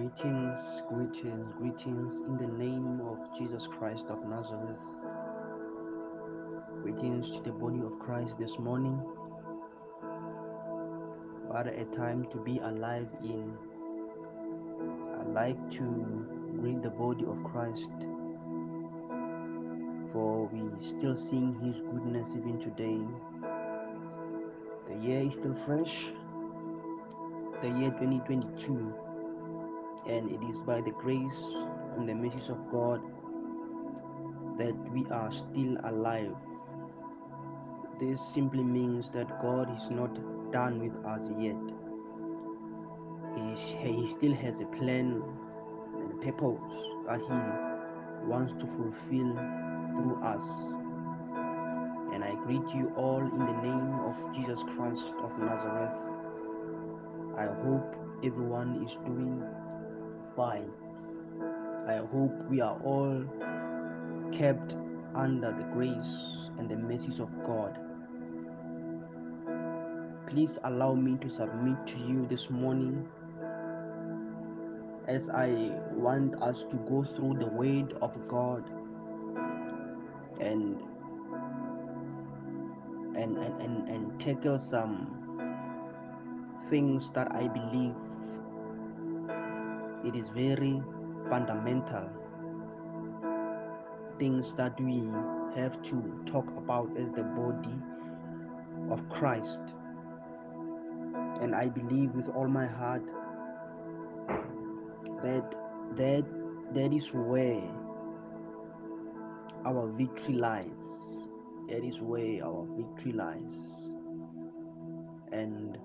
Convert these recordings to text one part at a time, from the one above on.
Greetings, greetings, greetings in the name of Jesus Christ of Nazareth. Greetings to the body of Christ this morning. What a time to be alive in. I like to greet the body of Christ, for we still seeing His goodness even today. The year is still fresh, the year 2022 and it is by the grace and the mercies of God that we are still alive. This simply means that God is not done with us yet. He, he still has a plan and purpose that He wants to fulfill through us. And I greet you all in the name of Jesus Christ of Nazareth. I hope everyone is doing fine. I hope we are all kept under the grace and the mercies of God. Please allow me to submit to you this morning as I want us to go through the Word of God and and, and, and, and tackle some things that I believe it is very fundamental things that we have to talk about as the body of Christ. And I believe with all my heart that that that is where our victory lies. That is where our victory lies. And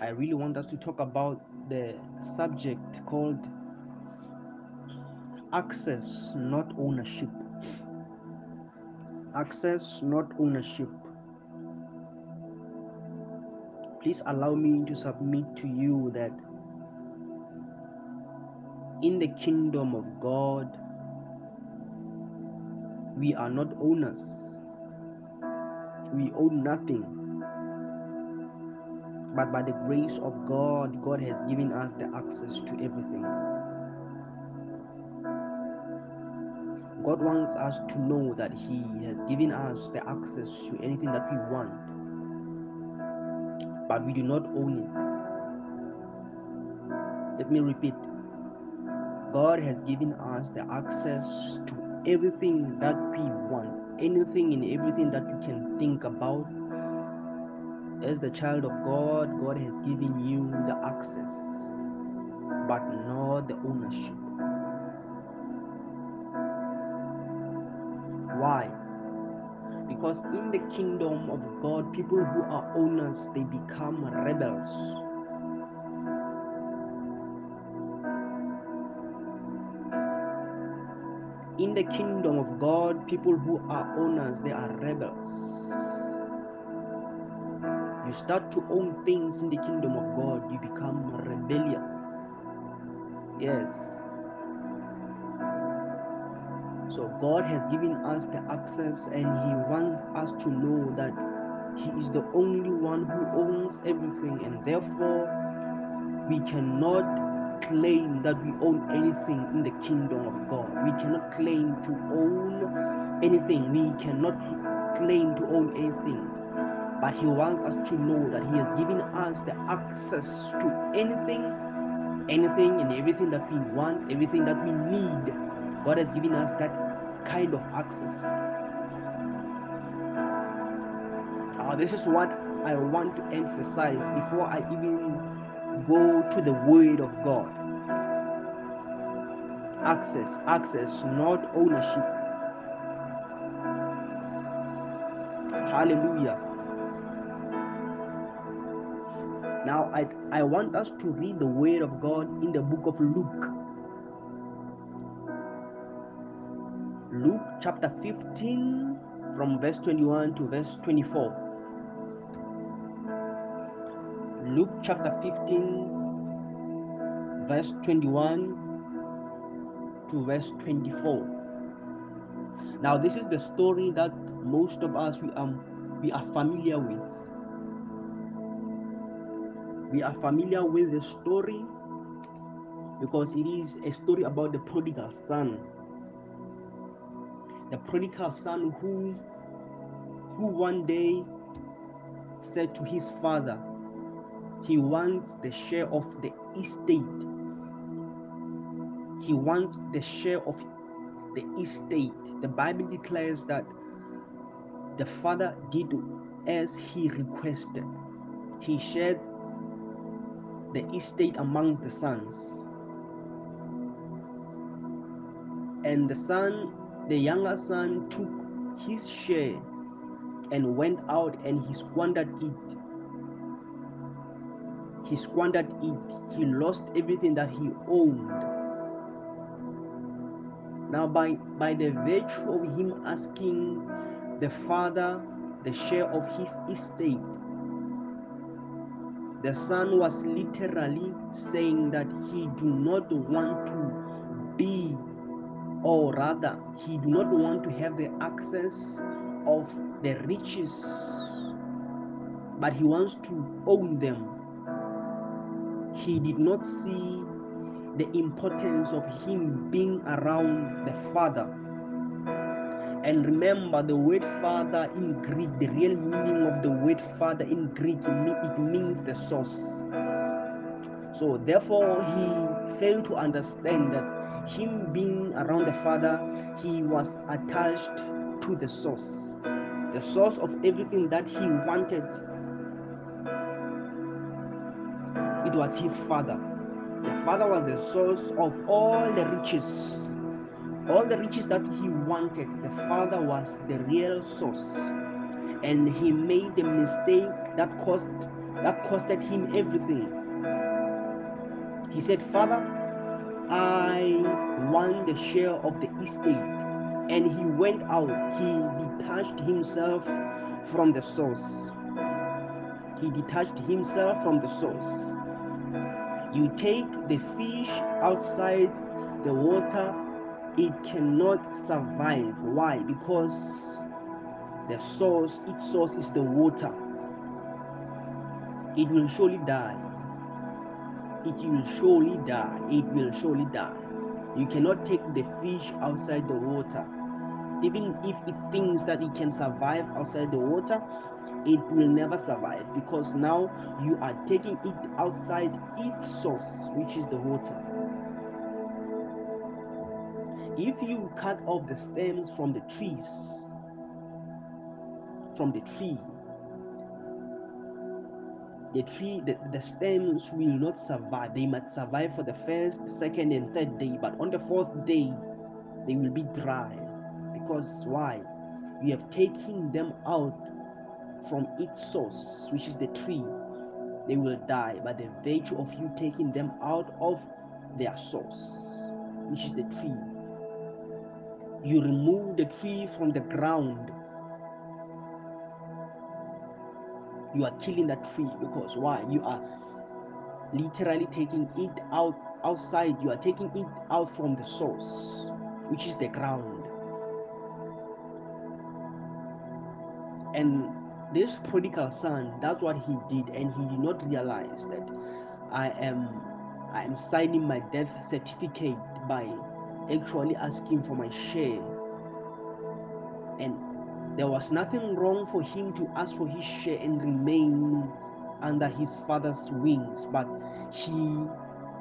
I really want us to talk about the subject called access, not ownership. Access, not ownership. Please allow me to submit to you that in the kingdom of God, we are not owners. We own nothing. But by the grace of God, God has given us the access to everything. God wants us to know that He has given us the access to anything that we want, but we do not own it. Let me repeat God has given us the access to everything that we want, anything and everything that you can think about. As the child of God, God has given you the access, but not the ownership. Why? Because in the kingdom of God, people who are owners, they become rebels. In the kingdom of God, people who are owners, they are rebels. You start to own things in the kingdom of God, you become rebellious. Yes. So God has given us the access and He wants us to know that He is the only one who owns everything, and therefore we cannot claim that we own anything in the kingdom of God. We cannot claim to own anything. We cannot claim to own anything. But He wants us to know that He has given us the access to anything, anything, and everything that we want, everything that we need. God has given us that kind of access. Uh, this is what I want to emphasize before I even go to the Word of God. Access, access, not ownership. Hallelujah. Now, I, I want us to read the Word of God in the book of Luke. Luke chapter 15, from verse 21 to verse 24. Luke chapter 15, verse 21 to verse 24. Now, this is the story that most of us we are, we are familiar with. We are familiar with the story because it is a story about the prodigal son. The prodigal son who who one day said to his father he wants the share of the estate. He wants the share of the estate. The Bible declares that the father did as he requested. He shared the estate amongst the sons. And the son, the younger son, took his share and went out and he squandered it. He squandered it. He lost everything that he owned. Now, by, by the virtue of him asking the father the share of his estate, the son was literally saying that he do not want to be or rather he do not want to have the access of the riches but he wants to own them. He did not see the importance of him being around the father and remember the word father in greek the real meaning of the word father in greek it means the source so therefore he failed to understand that him being around the Father, he was attached to the source, the source of everything that he wanted. It was his Father. The Father was the source of all the riches. All the riches that he wanted, the Father was the real source. And he made a mistake that cost that costed him everything. He said, Father, I want the share of the estate. And he went out, he detached himself from the source. He detached himself from the source. You take the fish outside the water, it cannot survive. Why? Because the source, its source is the water. It will surely die it will surely die. It will surely die. You cannot take the fish outside the water. Even if it thinks that it can survive outside the water, it will never survive because now you are taking it outside its source, which is the water. If you cut off the stems from the trees, from the tree, the tree the, the stems will not survive. They might survive for the first second and third day but on the fourth day they will be dry. Because why? You have taken them out from its source which is the tree. They will die by the virtue of you taking them out of their source which is the tree you remove the tree from the ground you are killing that tree because why? You are literally taking it out outside you are taking it out from the source which is the ground. And this prodigal son that's what he did and he did not realize that i am i am signing my death certificate by actually asking for my share and there was nothing wrong for him to ask for his share and remain under his father's wings, but he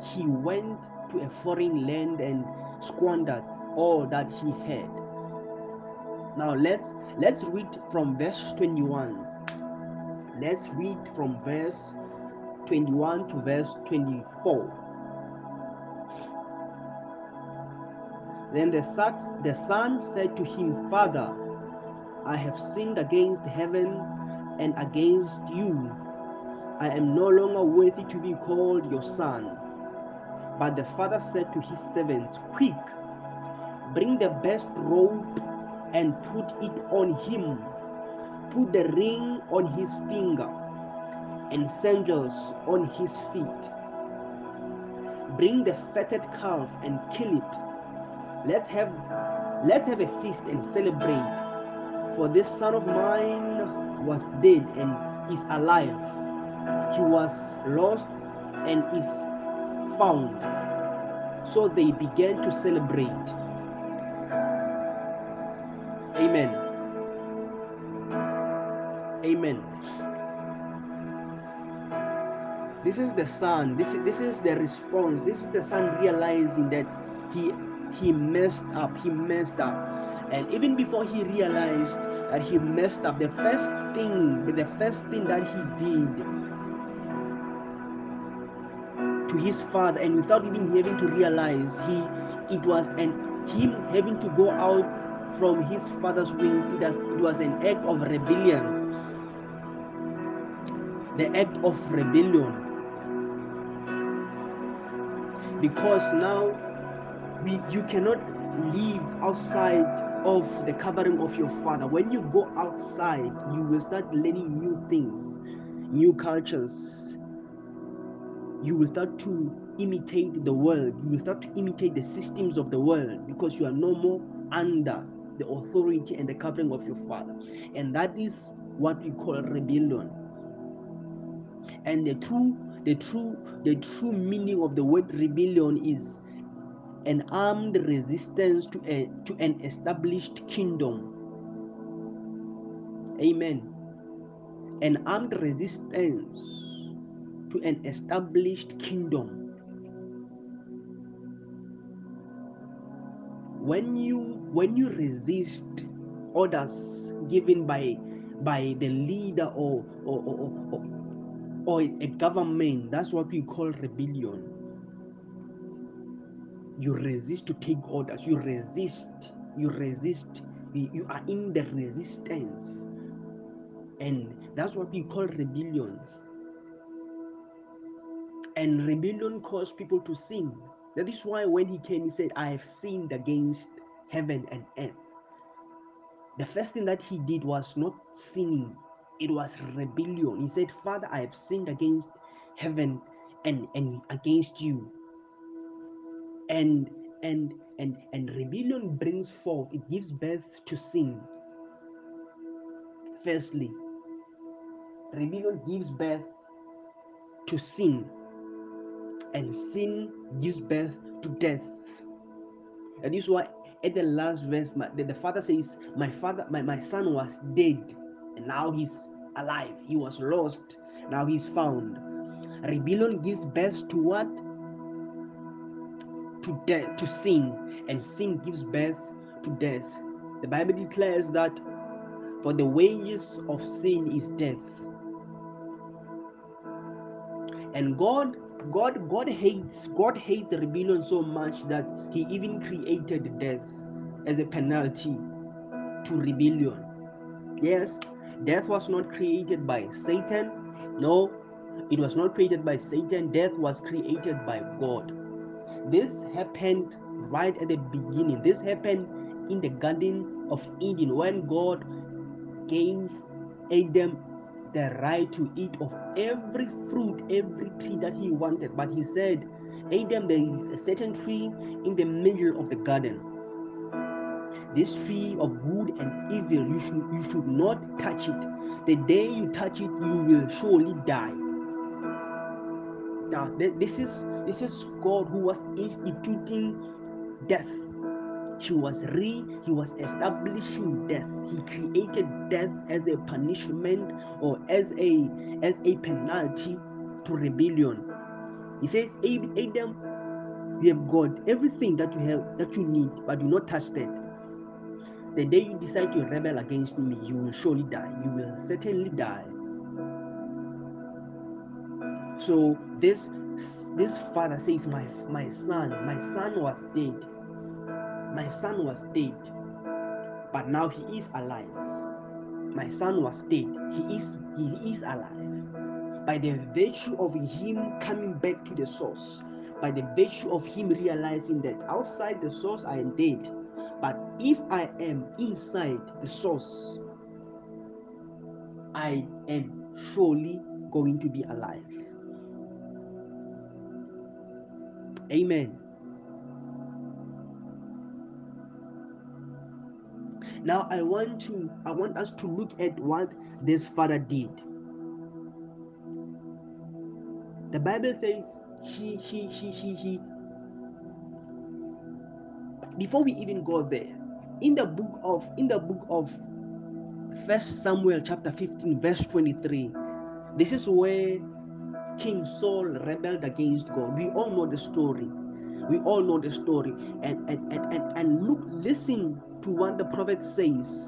he went to a foreign land and squandered all that he had. Now let's let's read from verse 21. Let's read from verse 21 to verse 24. Then the son, said to him, Father, I have sinned against heaven and against you. I am no longer worthy to be called your son. But the father said to his servants, Quick, bring the best robe and put it on him. Put the ring on his finger and sandals on his feet. Bring the fatted calf and kill it. Let's have let's have a feast and celebrate. For this son of mine was dead and is alive. He was lost and is found. So they began to celebrate. Amen. Amen. This is the son. This is, this is the response. This is the son realizing that he he messed up. He messed up. And even before he realized that he messed up, the first thing, the first thing that he did to his father, and without even having to realize, he it was an him having to go out from his father's wings. It, has, it was an act of rebellion. The act of rebellion because now we you cannot live outside of the covering of your father. When you go outside you will start learning new things new cultures. You will start to imitate the world. You will start to imitate the systems of the world because you are no more under the authority and the covering of your father. And that is what we call rebellion. And the true the true the true meaning of the word rebellion is an armed resistance to a to an established kingdom. Amen. An armed resistance to an established kingdom. When you when you resist orders given by by the leader or or, or, or, or a government that's what we call rebellion you resist to take orders. You resist. You resist. You are in the resistance. And that's what we call rebellion. And rebellion caused people to sin. That is why when he came he said i have sinned against heaven and earth. The first thing that he did was not sinning. It was rebellion. He said father i have sinned against heaven and and against you and and and and rebellion brings forth it gives birth to sin. Firstly rebellion gives birth to sin and sin gives birth to death. And this is why at the last verse my, the, the father says my father my, my son was dead and now he's alive. He was lost now he's found. Rebellion gives birth to what to death to sin and sin gives birth to death. The bible declares that for the wages of sin is death. And god god god hates god hates rebellion so much that he even created death as a penalty to rebellion. Yes death was not created by satan. No it was not created by satan. Death was created by god this happened right at the beginning. This happened in the Garden of Eden when God gave Adam the right to eat of every fruit, every tree that he wanted. But he said, Adam, there is a certain tree in the middle of the garden. This tree of good and evil, you should you should not touch it. The day you touch it, you will surely die. Now, this is this is God who was instituting death. He was re he was establishing death. He created death as a punishment or as a as a penalty to rebellion. He says, Adam, you have got everything that you have that you need, but do not touch that. The day you decide to rebel against me, you will surely die. You will certainly die. So this this father says, My my son, my son was dead. My son was dead, but now he is alive. My son was dead. He is he is alive. By the virtue of him coming back to the source, by the virtue of him realizing that outside the source I am dead, but if I am inside the source, I am surely going to be alive. Amen. Now I want to I want us to look at what this father did. The Bible says he he he he he before we even go there, in the book of in the book of First Samuel chapter 15, verse 23, this is where King Saul rebelled against God. We all know the story. We all know the story. And and, and, and, and look, listen to what the prophet says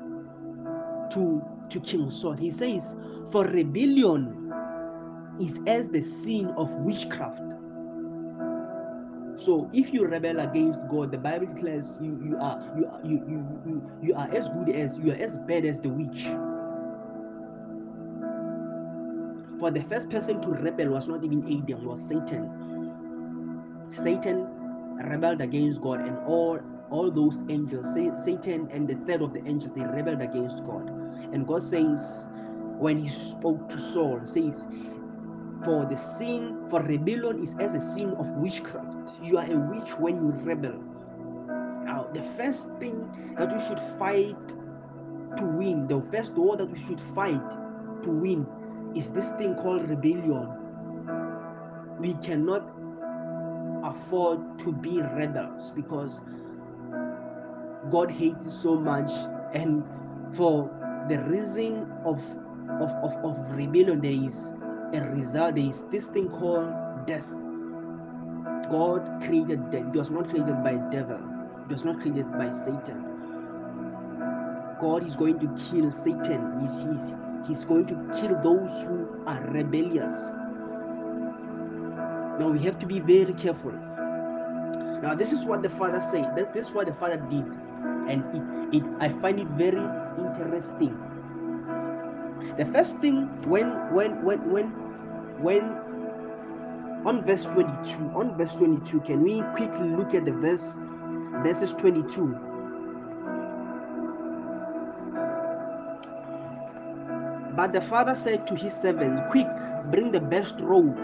to, to King Saul. He says, For rebellion is as the sin of witchcraft. So if you rebel against God, the Bible declares you, you are you, you, you, you, you are as good as you are as bad as the witch. For the first person to rebel was not even Adam, was Satan. Satan rebelled against God, and all all those angels, Satan and the third of the angels, they rebelled against God. And God says, when He spoke to Saul, says, "For the sin, for rebellion is as a sin of witchcraft. You are a witch when you rebel." Now, the first thing that we should fight to win, the first war that we should fight to win is this thing called rebellion. We cannot afford to be rebels because God hates so much, and for the reason of of, of, of rebellion, there is a result, there is this thing called death. God created death, it was not created by devil, it was not created by Satan. God is going to kill Satan. He's, he's, he's going to kill those who are rebellious. Now we have to be very careful. Now this is what the father said. That This is what the father did, and it, it I find it very interesting. The first thing when when when when when on verse 22 on verse 22 can we quickly look at the verse verses 22 But the father said to his servant, Quick, bring the best robe.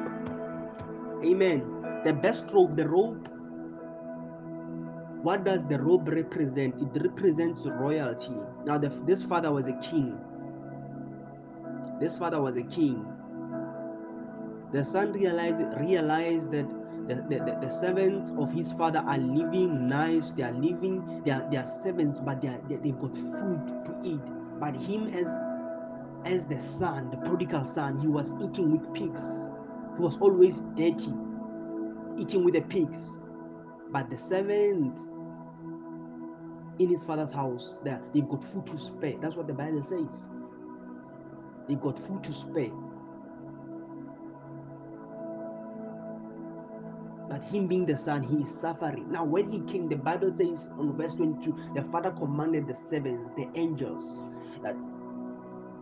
Amen. The best robe, the robe. What does the robe represent? It represents royalty. Now, the, this father was a king. This father was a king. The son realized, realized that the, the, the, servants of his father are living nice, they are living, they are, they are servants, but they, are, they, they've got food to eat. But him as as the son, the prodigal son, he was eating with pigs. He was always dirty, eating with the pigs. But the servants in his father's house, they've got food to spare. That's what the Bible says. They've got food to spare. But him being the son, he is suffering. Now, when he came, the Bible says on verse 22, the father commanded the servants, the angels,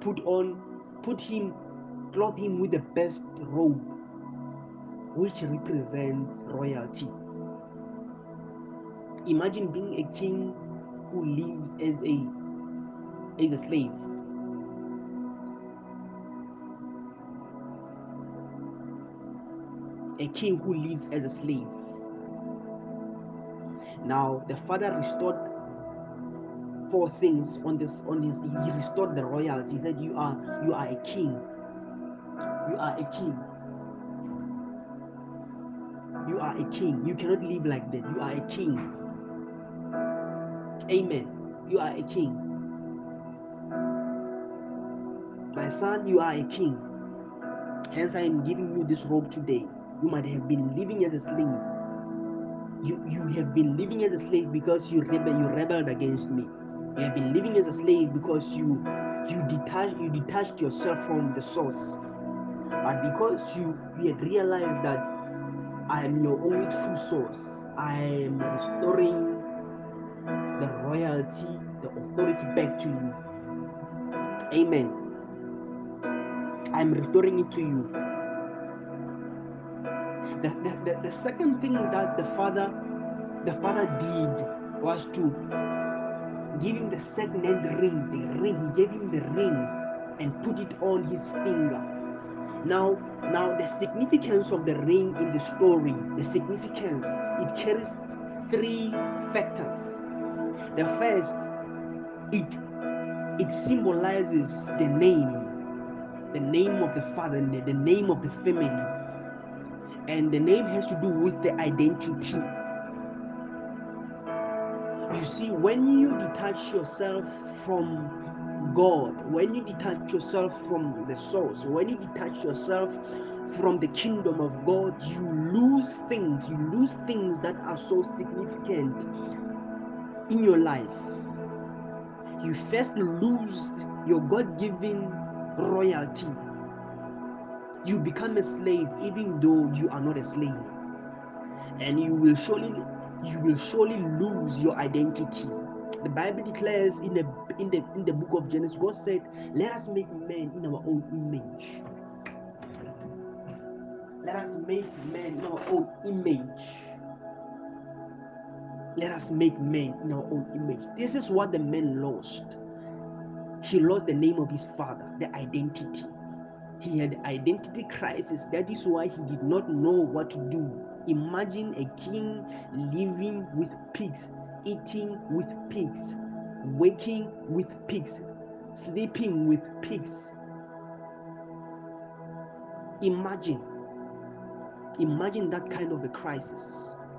put on, put him, clothe him with the best robe, which represents royalty. Imagine being a king who lives as a as a slave. A king who lives as a slave. Now the father restored four things on this on this he restored the royalty. He said, You are you are a king. You are a king. You are a king. You cannot live like that. You are a king. Amen. You are a king. My son, you are a king. Hence, I am giving you this robe today. You might have been living as a slave. You, you have been living as a slave because you, rebel, you rebelled against me. You have been living as a slave because you you detached you detached yourself from the source. But because you, you had realized that I am your only true source, I am restoring the royalty, the authority back to you. Amen. I'm restoring it to you. The, the, the, the second thing that the father the father did was to give him the second-hand ring, the ring. He gave him the ring and put it on his finger. Now, now the significance of the ring in the story, the significance, it carries three factors. The first, it it symbolizes the name, the name of the father, the name of the family. And the name has to do with the identity. You see, when you detach yourself from God, when you detach yourself from the source, when you detach yourself from the kingdom of God, you lose things. You lose things that are so significant in your life. You first lose your God given royalty. You become a slave even though you are not a slave. And you will surely you will surely lose your identity. The Bible declares in the in the in the book of Genesis, God said, Let us make man in our own image. Let us make man in our own image. Let us make man in our own image. This is what the man lost. He lost the name of his father, the identity. He had identity crisis. That is why he did not know what to do. Imagine a king living with pigs, eating with pigs, waking with pigs, sleeping with pigs. Imagine, imagine that kind of a crisis.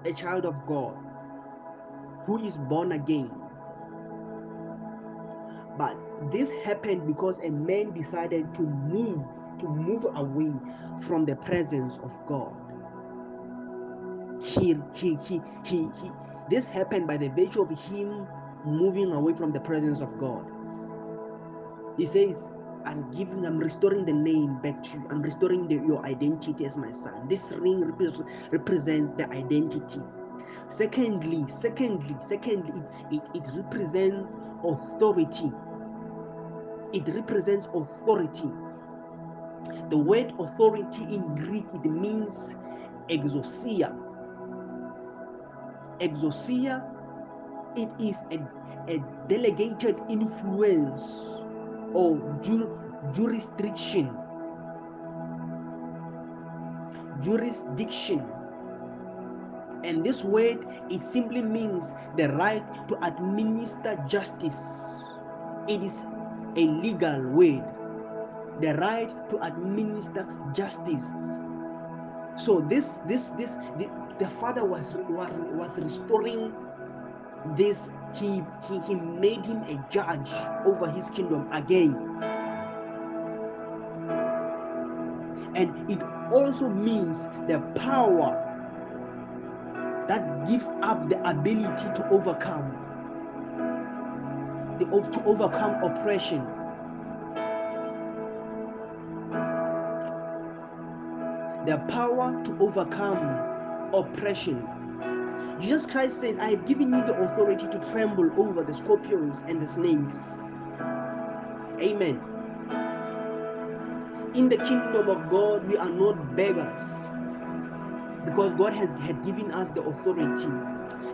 A child of God who is born again. But this happened because a man decided to move, to move away from the presence of God. He, he, he, he, he, this happened by the virtue of him moving away from the presence of God. He says, I'm giving, I'm restoring the name back to you. I'm restoring the, your identity as my son. This ring rep- represents the identity. Secondly, secondly, secondly, it, it, it represents authority. It represents authority. The word authority in Greek it means exousia. Exousia it is a, a delegated influence or jur, jurisdiction. Jurisdiction. And this word it simply means the right to administer justice. It is a legal word. The right to administer justice so this this this the, the father was was, was restoring this. He, he he made him a judge over his kingdom again. And it also means the power that gives up the ability to overcome the, to overcome oppression the power to overcome oppression. Jesus christ says i have given you the authority to tremble over the scorpions and the snakes. Amen. In the kingdom of god we are not beggars because god has had given us the authority.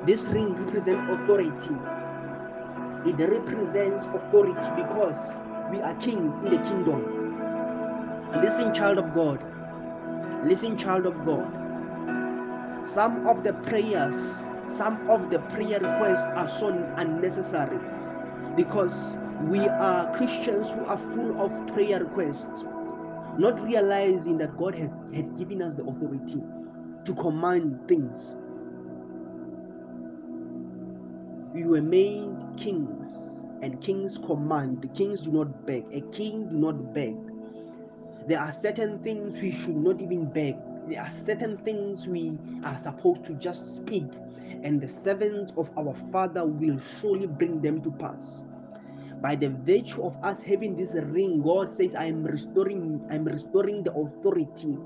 This ring represents authority. It represents authority because we are kings in the kingdom. Listen child of god listen child of god. Some of the prayers some of the prayer requests are so unnecessary because we are christians who are full of prayer requests not realizing that god had, had given us the authority to command things. We were made kings and kings command. The kings do not beg. A king do not beg there are certain things we should not even beg. There are certain things we are supposed to just speak. And the servants of our father will surely bring them to pass. By the virtue of us having this ring god says i am restoring i'm restoring the authority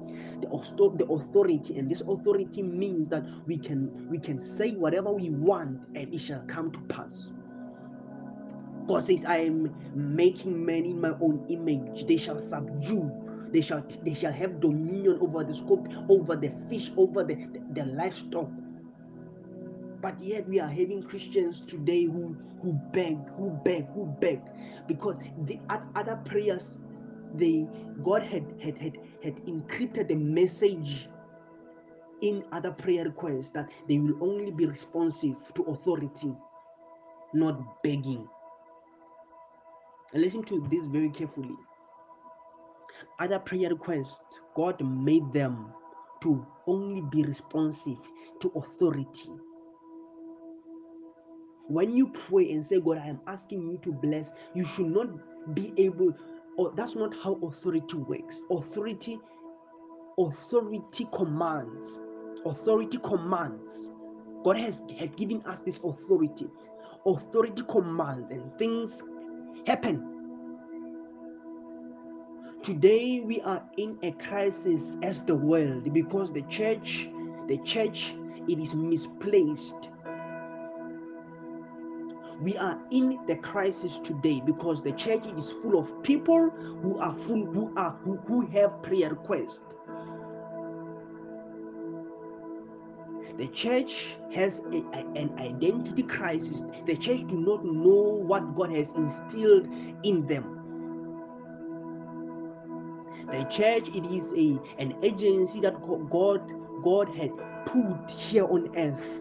the, the authority. And this authority means that we can we can say whatever we want and it shall come to pass. God says i am making men in my own image. They shall subdue they shall they shall have dominion over the scope over the fish over the, the, the livestock. But yet we are having christians today who who beg who beg who beg. Because the other prayers they god had had had, had encrypted the message in other prayer requests that they will only be responsive to authority not begging. And listen to this very carefully other prayer requests god made them to only be responsive to authority when you pray and say, God, I am asking you to bless, you should not be able, or that's not how authority works. Authority, authority commands. Authority commands. God has had given us this authority. Authority commands and things happen. Today we are in a crisis as the world because the church, the church, it is misplaced. We are in the crisis today because the church is full of people who are full who are who, who have prayer requests. The church has a, a, an identity crisis. The church do not know what god has instilled in them the church it is a an agency that god god had put here on earth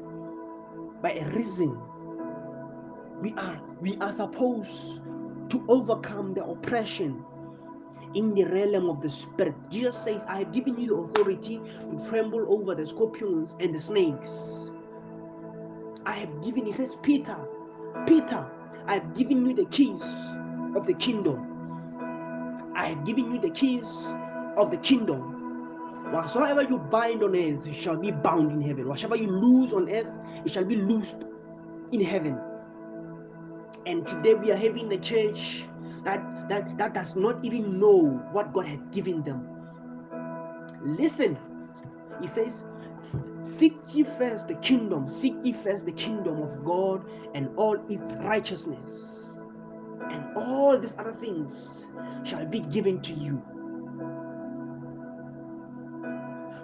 by a reason we are we are supposed to overcome the oppression in the realm of the spirit. Jesus says, I have given you authority to tremble over the scorpions and the snakes. I have given, he says, Peter, Peter, I have given you the keys of the kingdom. I have given you the keys of the kingdom. Whatsoever you bind on earth shall be bound in heaven. Whatever you loose on earth, it shall be loosed in heaven. And today we are having the church that, that, that does not even know what God had given them. Listen, he says, Seek ye first the kingdom, seek ye first the kingdom of God and all its righteousness, and all these other things shall be given to you.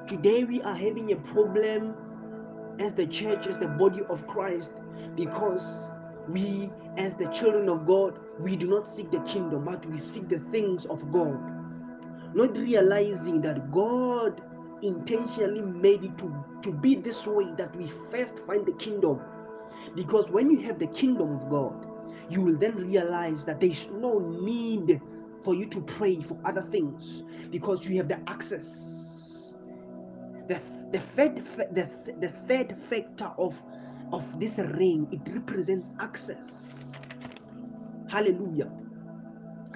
Today we are having a problem as the church, as the body of Christ, because we, as the children of God, we do not seek the kingdom, but we seek the things of God. Not realizing that God intentionally made it to, to be this way that we first find the kingdom. Because when you have the kingdom of God, you will then realize that there is no need for you to pray for other things because you have the access. The, the, third, the, the third factor of of this ring, it represents access. Hallelujah.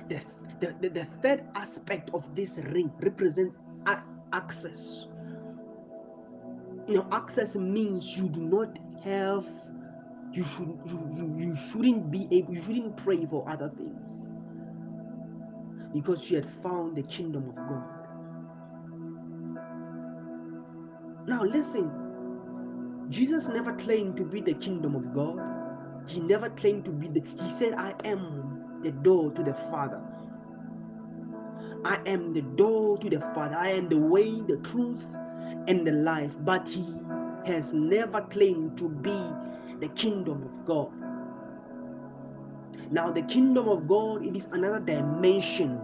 The, the, the, the third aspect of this ring represents access. You access means you do not have you should you, you, shouldn't be able you shouldn't pray for other things because you had found the kingdom of God. Now listen, Jesus never claimed to be the kingdom of God. He never claimed to be the, he said, I am the door to the Father. I am the door to the Father. I am the way, the truth, and the life. But he has never claimed to be the kingdom of God. Now, the kingdom of God, it is another dimension.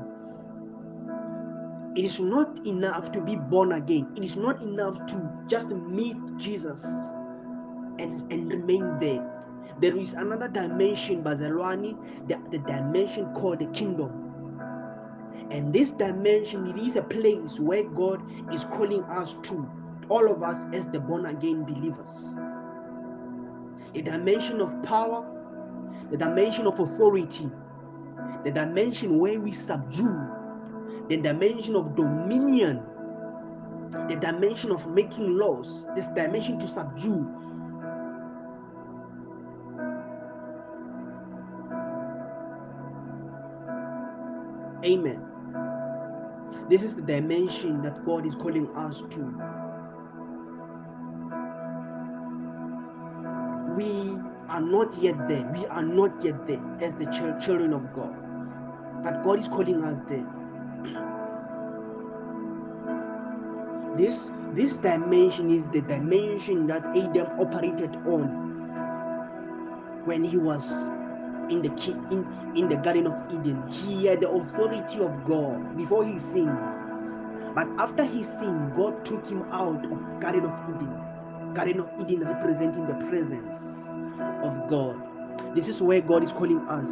It is not enough to be born again. It is not enough to just meet Jesus and, and remain there. There is another dimension, Bazalwani, the, the dimension called the kingdom. And this dimension, it is a place where God is calling us to, all of us as the born again believers. The dimension of power, the dimension of authority, the dimension where we subdue, the dimension of dominion, the dimension of making laws, this dimension to subdue, Amen. This is the dimension that God is calling us to. We are not yet there. We are not yet there as the ch- children of God. But God is calling us there. This this dimension is the dimension that Adam operated on when he was in the in, in the Garden of Eden. He had the authority of God before he sinned. But after he sinned, God took him out of Garden of Eden. Garden of Eden representing the presence of God. This is where God is calling us.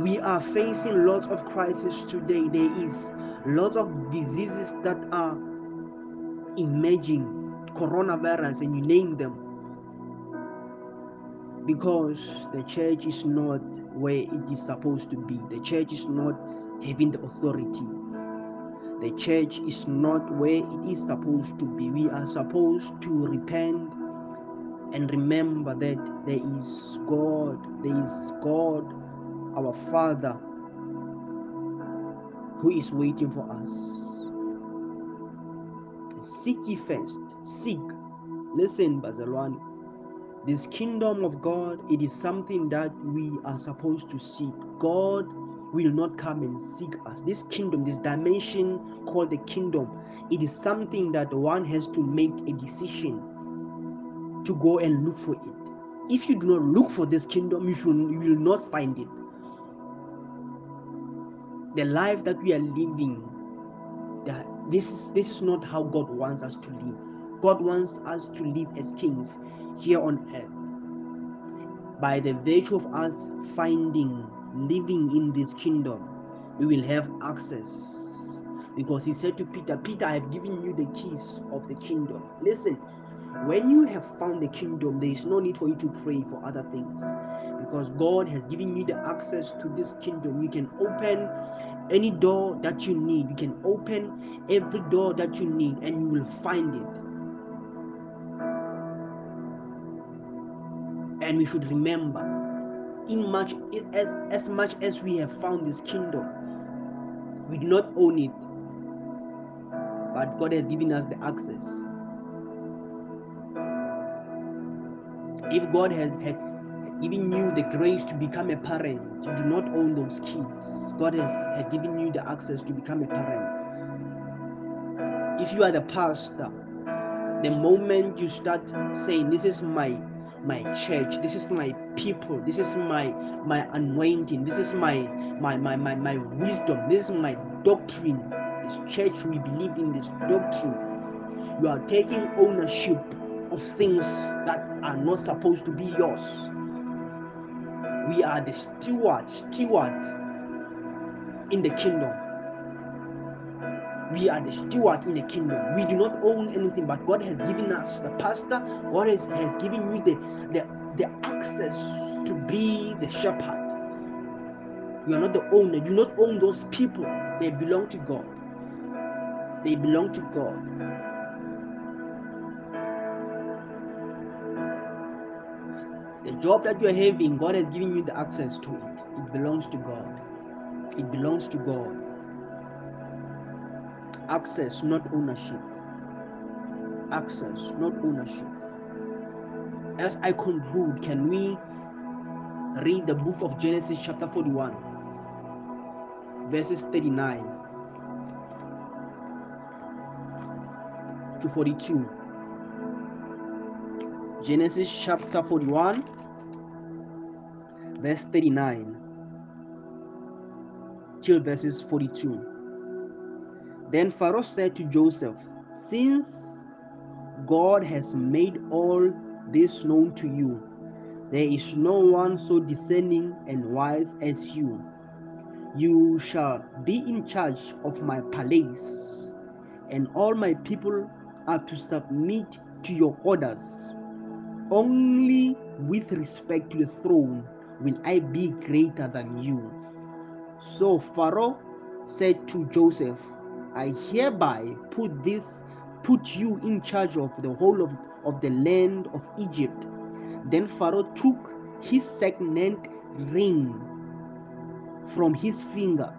We are facing lots of crises today. There is lots of diseases that are emerging coronavirus and you name them because the church is not where it is supposed to be. The church is not having the authority. The church is not where it is supposed to be. We are supposed to repent and remember that there is God, there is God, our Father, who is waiting for us. Seek ye first, seek. Listen, Bazalwani. This kingdom of God, it is something that we are supposed to seek. God will not come and seek us. This kingdom, this dimension called the kingdom, it is something that one has to make a decision to go and look for it. If you do not look for this kingdom, you, should, you will not find it. The life that we are living, that this is this is not how God wants us to live. God wants us to live as kings here on earth. By the virtue of us finding, living in this kingdom, we will have access. Because he said to Peter, Peter, I have given you the keys of the kingdom. Listen, when you have found the kingdom, there is no need for you to pray for other things. Because God has given you the access to this kingdom. You can open any door that you need. You can open every door that you need and you will find it. and we should remember in much as as much as we have found this kingdom. We do not own it but god has given us the access. If god has had given you the grace to become a parent you do not own those kids. God has, has given you the access to become a parent. If you are the pastor the moment you start saying this is my my church. This is my people. This is my my anointing. This is my my my my, my wisdom. This is my doctrine. This church we believe in this doctrine. You are taking ownership of things that are not supposed to be yours. We are the steward steward in the kingdom we are the steward in the kingdom. We do not own anything, but God has given us the pastor. God has, has given you the, the, the access to be the shepherd. You are not the owner. You do not own those people. They belong to God. They belong to God. The job that you are having, God has given you the access to it. It belongs to God. It belongs to God access, not ownership. Access, not ownership. As I conclude, can we read the book of Genesis, chapter 41, verses 39 to 42? Genesis chapter 41, verse 39 till verses 42. Then Pharaoh said to Joseph, Since God has made all this known to you, there is no one so discerning and wise as you. You shall be in charge of my palace, and all my people are to submit to your orders. Only with respect to the throne will I be greater than you. So Pharaoh said to Joseph, I hereby put this put you in charge of the whole of, of the land of Egypt. Then Pharaoh took his signet ring from his finger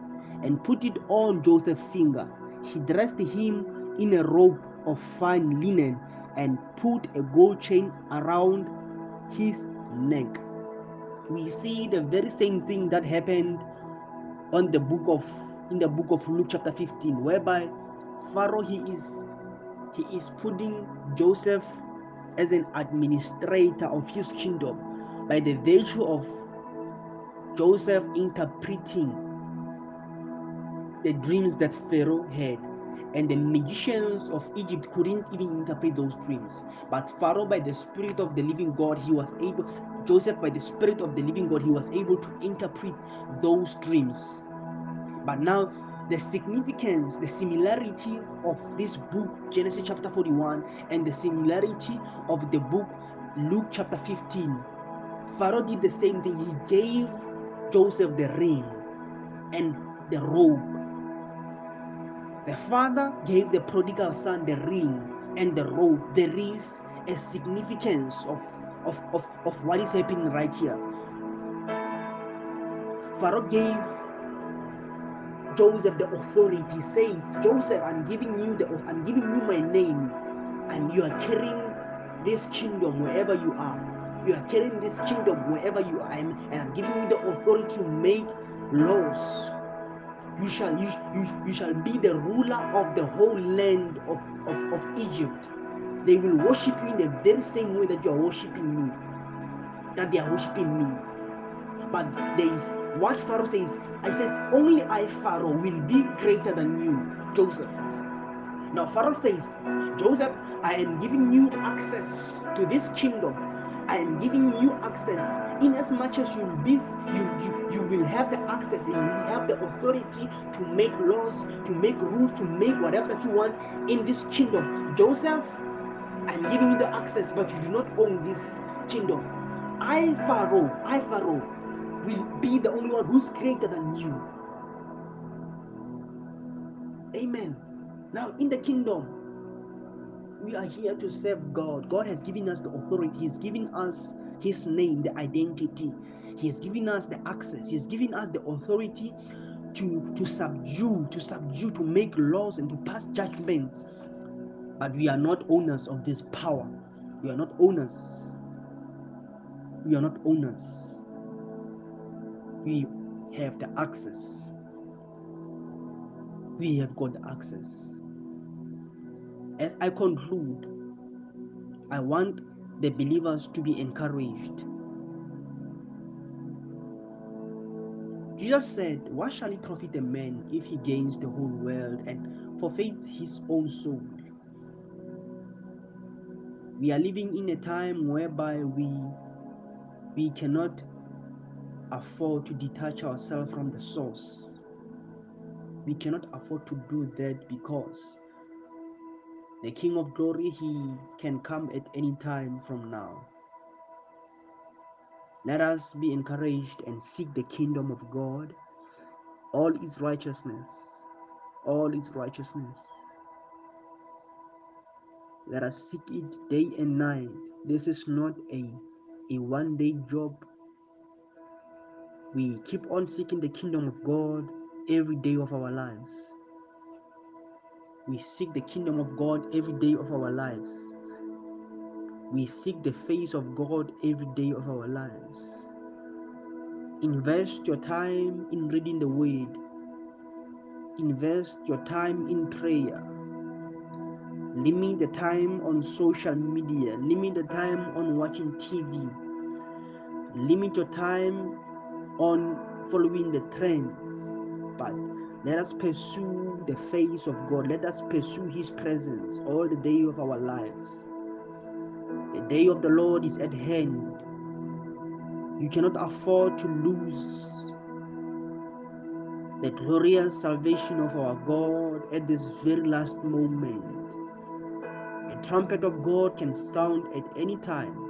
and put it on Joseph's finger. He dressed him in a robe of fine linen and put a gold chain around his neck. We see the very same thing that happened on the book of in the book of Luke chapter 15 whereby Pharaoh he is he is putting Joseph as an administrator of his kingdom by the virtue of Joseph interpreting the dreams that Pharaoh had and the magicians of Egypt couldn't even interpret those dreams. But Pharaoh, by the Spirit of the living God, he was able, Joseph, by the Spirit of the living God, he was able to interpret those dreams. But now the significance, the similarity of this book, Genesis chapter 41, and the similarity of the book, Luke chapter 15. Pharaoh did the same thing. He gave Joseph the ring and the robe. The father gave the prodigal son the ring and the robe. There is a significance of, of, of, of what is happening right here. Pharaoh gave Joseph the authority. Says, Joseph, I'm giving you the I'm giving you my name, and you are carrying this kingdom wherever you are. You are carrying this kingdom wherever you are, and I'm giving you the authority to make laws. You shall you, you, you shall be the ruler of the whole land of, of, of Egypt. They will worship you in the very same way that you are worshiping me. That they are worshiping me. But there is what Pharaoh says. I says, only I, Pharaoh, will be greater than you, Joseph. Now Pharaoh says, Joseph, I am giving you access to this kingdom. I am giving you access in as much as you'll be you, you you will have the access and you will have the authority to make laws, to make rules, to make whatever that you want in this kingdom. Joseph, I'm giving you the access, but you do not own this kingdom. I, Pharaoh, I, Pharaoh, will be the only one who's greater than you. Amen. Now, in the kingdom, we are here to serve God. God has given us the authority, He's given us His name, the identity. He has given us the access, He's given us the authority to, to subdue, to subdue, to make laws and to pass judgments. But we are not owners of this power. We are not owners. We are not owners. We have the access. We have got the access. As I conclude, I want the believers to be encouraged. Jesus said, What shall it profit a man if he gains the whole world and forfeits his own soul? We are living in a time whereby we we cannot afford to detach ourselves from the source. We cannot afford to do that because the King of Glory, He can come at any time from now. Let us be encouraged and seek the kingdom of God, all His righteousness, all His righteousness. Let us seek it day and night. This is not a, a one day job. We keep on seeking the kingdom of God every day of our lives. We seek the kingdom of God every day of our lives. We seek the face of God every day of our lives. Invest your time in reading the Word. Invest your time in prayer. Limit the time on social media. Limit the time on watching TV. Limit your time on following the trends. But let us pursue the face of God. Let us pursue His presence all the day of our lives. The day of the Lord is at hand. You cannot afford to lose the glorious salvation of our God at this very last moment. The trumpet of God can sound at any time.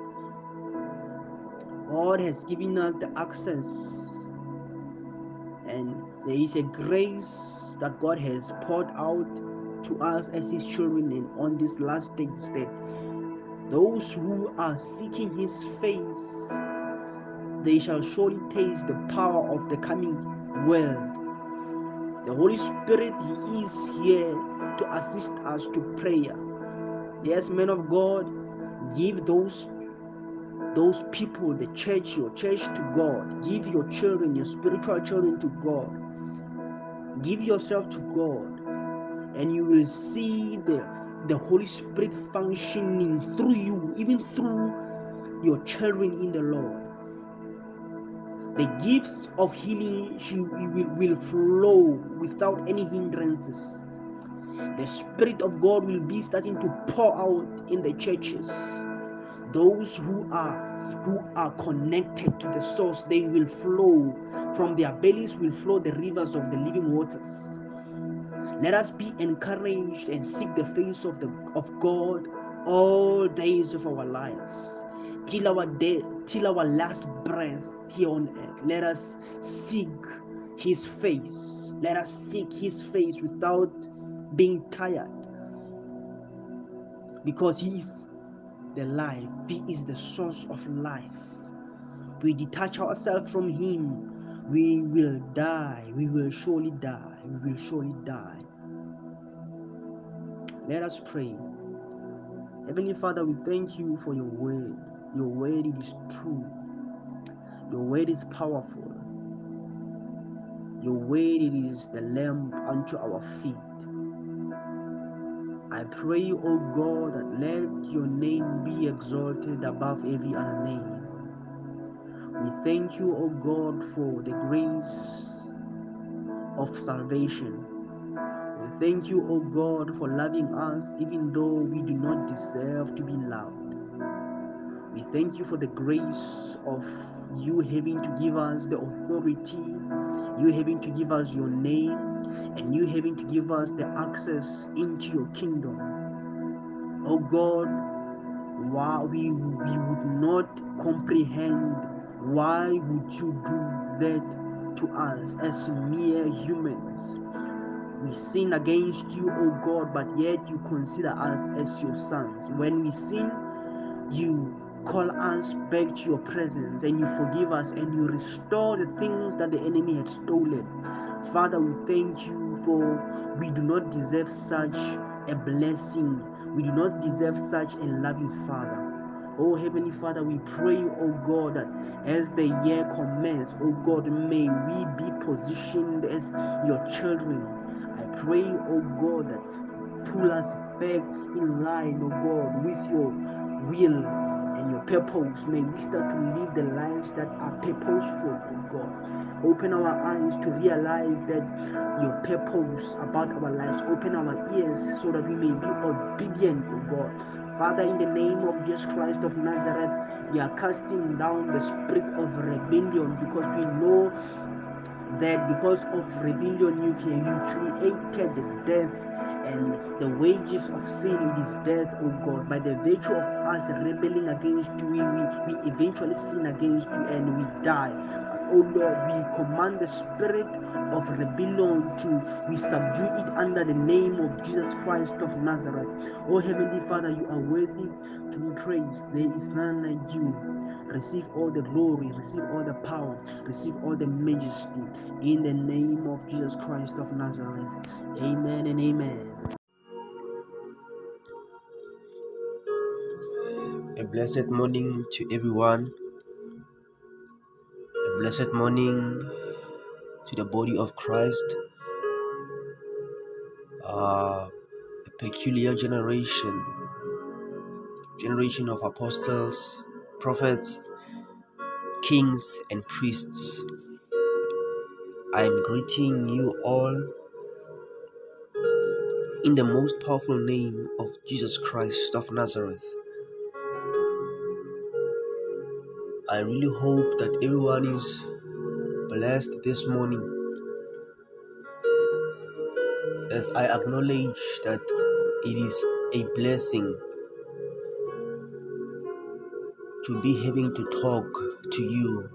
God has given us the access and there is a grace that God has poured out to us as His children and on this last days that those who are seeking His face, they shall surely taste the power of the coming world. The Holy Spirit, He is here to assist us to prayer. Yes, men of God, give those those people, the church, your church to God. Give your children, your spiritual children to God. Give yourself to God, and you will see the, the Holy Spirit functioning through you, even through your children in the Lord. The gifts of healing will, will flow without any hindrances. The Spirit of God will be starting to pour out in the churches. Those who are who are connected to the source, they will flow. From their bellies will flow the rivers of the living waters. Let us be encouraged and seek the face of the of God all days of our lives till our day till our last breath here on earth. Let us seek his face. Let us seek his face without being tired. Because he is the life, he is the source of life. We detach ourselves from him, we will die. We will surely die. We will surely die. Let us pray. Heavenly Father, we thank you for your word. Your word is true. Your word is powerful. Your word is the lamp unto our feet. Pray, O God, that let your name be exalted above every other name. We thank you, O God, for the grace of salvation. We thank you, O God, for loving us even though we do not deserve to be loved. We thank you for the grace of you having to give us the authority, you having to give us your name, and you having to give us the access into your kingdom. Oh God, why we, we would not comprehend why would you do that to us as mere humans? We sin against you, oh God, but yet you consider us as your sons. When we sin, you call us back to your presence and you forgive us and you restore the things that the enemy had stolen. Father, we thank you for we do not deserve such a blessing. We do not deserve such a loving Father. Oh Heavenly Father, we pray, oh God, that as the year commences, oh God, may we be positioned as your children. I pray, oh God, that pull us back in line, oh God, with your will and your purpose. May we start to live the lives that are purposeful, oh God. Open our eyes to realize that your purpose about our lives. Open our ears so that we may be obedient, to God. Father, in the name of Jesus Christ of Nazareth, we are casting down the spirit of rebellion because we know that because of rebellion you, you created death and the wages of sin is death, oh God. By the virtue of us rebelling against you, we, we eventually sin against you and we die. Oh Lord, we command the spirit of rebellion to we subdue it under the name of Jesus Christ of Nazareth. Oh Heavenly Father, you are worthy to be praised. There is none like you. Receive all the glory, receive all the power, receive all the majesty in the name of Jesus Christ of Nazareth. Amen and amen. A blessed morning to everyone. Blessed morning to the body of Christ. Uh, a peculiar generation, generation of apostles, prophets, kings, and priests. I am greeting you all in the most powerful name of Jesus Christ of Nazareth. I really hope that everyone is blessed this morning as I acknowledge that it is a blessing to be having to talk to you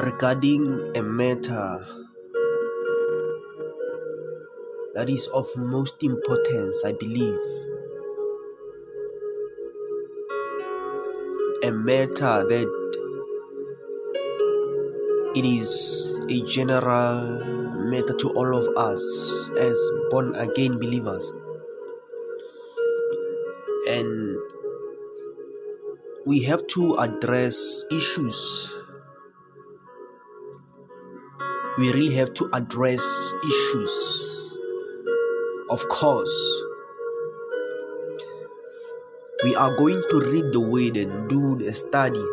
regarding a matter that is of most importance, I believe. A matter that it is a general matter to all of us as born again believers. And we have to address issues. We really have to address issues. Of course, we are going to read the word and do the study.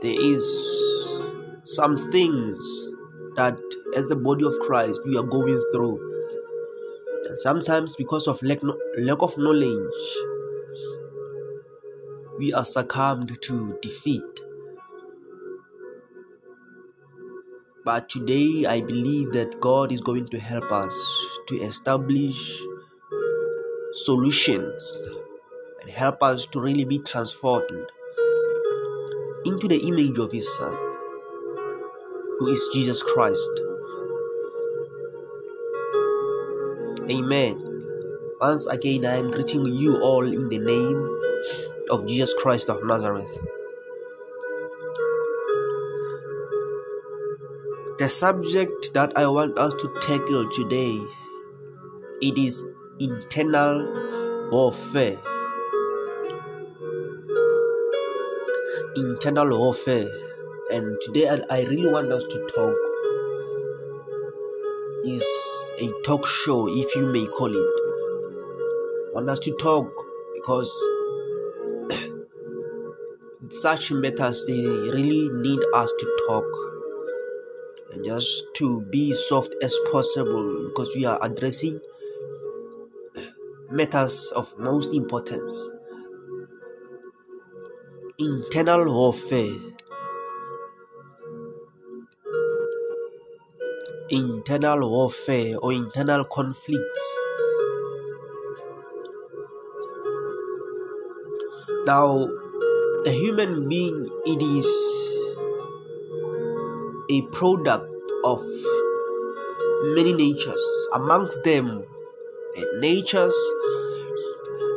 There is some things that as the body of Christ we are going through. And sometimes because of lack, lack of knowledge, we are succumbed to defeat. But today, I believe that God is going to help us to establish solutions and help us to really be transformed into the image of His Son, who is Jesus Christ. Amen. Once again, I am greeting you all in the name of Jesus Christ of Nazareth. The subject that I want us to tackle today it is internal warfare. Internal warfare. And today I, really want us to talk is a talk show if you may call it. I want us to talk because such matters they really need us to talk just to be soft as possible because we are addressing matters of most importance. Internal warfare. Internal warfare or internal conflicts. Now a human being it is a product of many natures. Amongst them the natures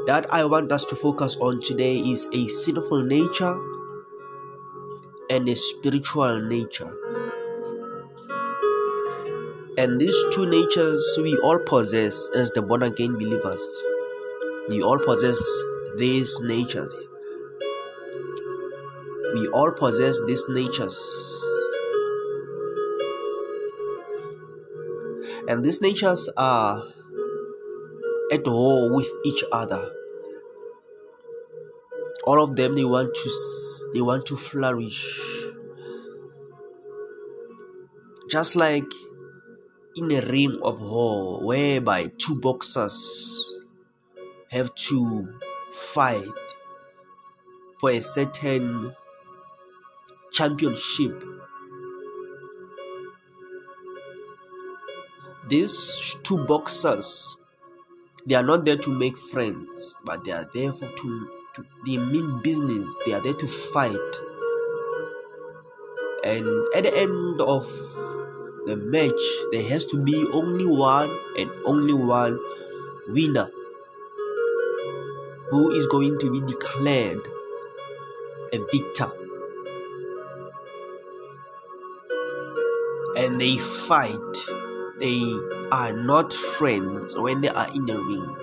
that i want us to focus on today is a sinful nature and a spiritual nature. And these two natures we all possess as the born again believers. We all possess these natures. We all possess these natures. And these natures are at war with each other. All of them they want to they want to flourish. Just like in a ring of war whereby two boxers have to fight for a certain championship. These two boxers, they are not there to make friends, but they are there for to, to they mean business. They are there to fight. And at the end of the match, there has to be only one and only one winner who is going to be declared a victor. and they fight. They are not friends when they are in the ring.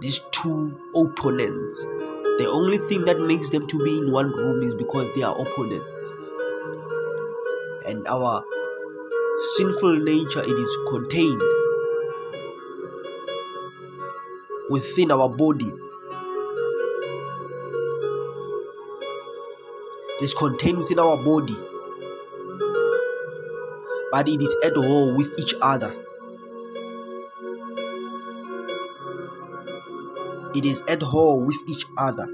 These two opponents, the only thing that makes them to be in one room is because they are opponents. And our sinful nature it is contained within our body. It is contained within our body but it is at war with each other. It is at war with each other.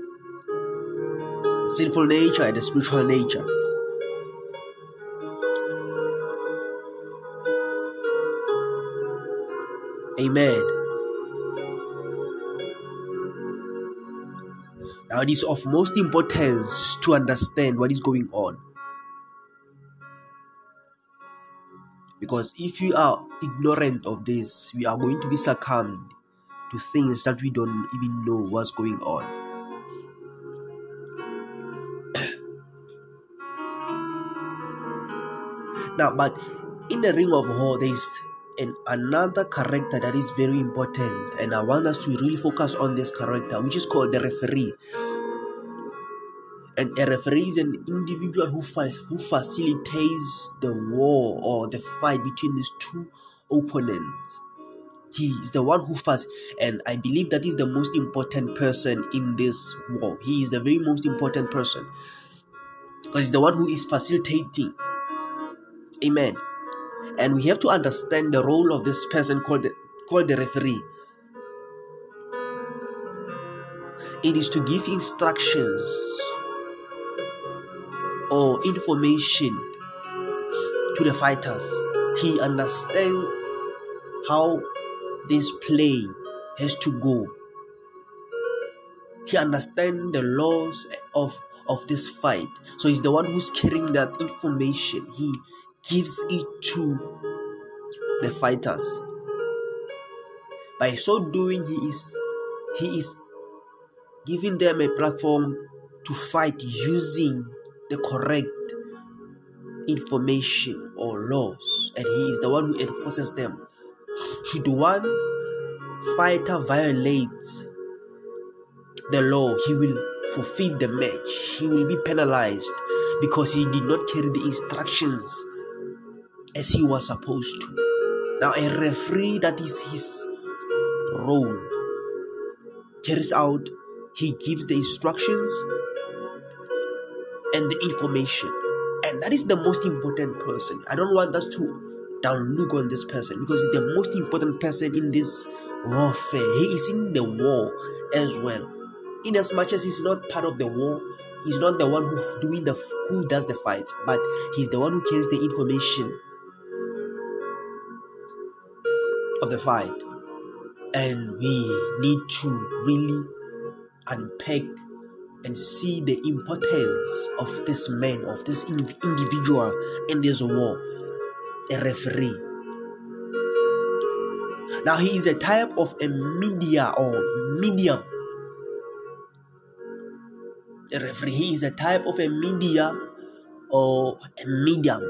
The sinful nature and the spiritual nature. Amen. Now, it is of most importance to understand what is going on. Because if you are ignorant of this, we are going to be succumbed to things that we don't even know what's going on. now, but in the ring of war, there is an, another character that is very important, and I want us to really focus on this character, which is called the referee. And a referee is an individual who, who facilitates the war or the fight between these two opponents. He is the one who fights, and I believe that is the most important person in this war. He is the very most important person because he's the one who is facilitating. Amen. And we have to understand the role of this person called the, called the referee. It is to give instructions or information to the fighters. He understands how this play has to go. He understands the laws of, of this fight. So he's the one who's carrying that information. He gives it to the fighters. By so doing, he is he is giving them a platform to fight using the correct information or laws, and he is the one who enforces them. Should one fighter violate the law, he will forfeit the match. He will be penalized because he did not carry the instructions as he was supposed to. Now, a referee, that is his role, carries out, he gives the instructions and the information. And that is the most important person. I don't want us to down look on this person because the most important person in this warfare. He is in the war as well. In as much as he's not part of the war, he's not the one who doing the who does the fights, but he's the one who carries the information of the fight. And we need to really unpack and see the importance of this man, of this individual in this war, a referee. Now, he is a type of a media or medium. A referee, he is a type of a media or a medium.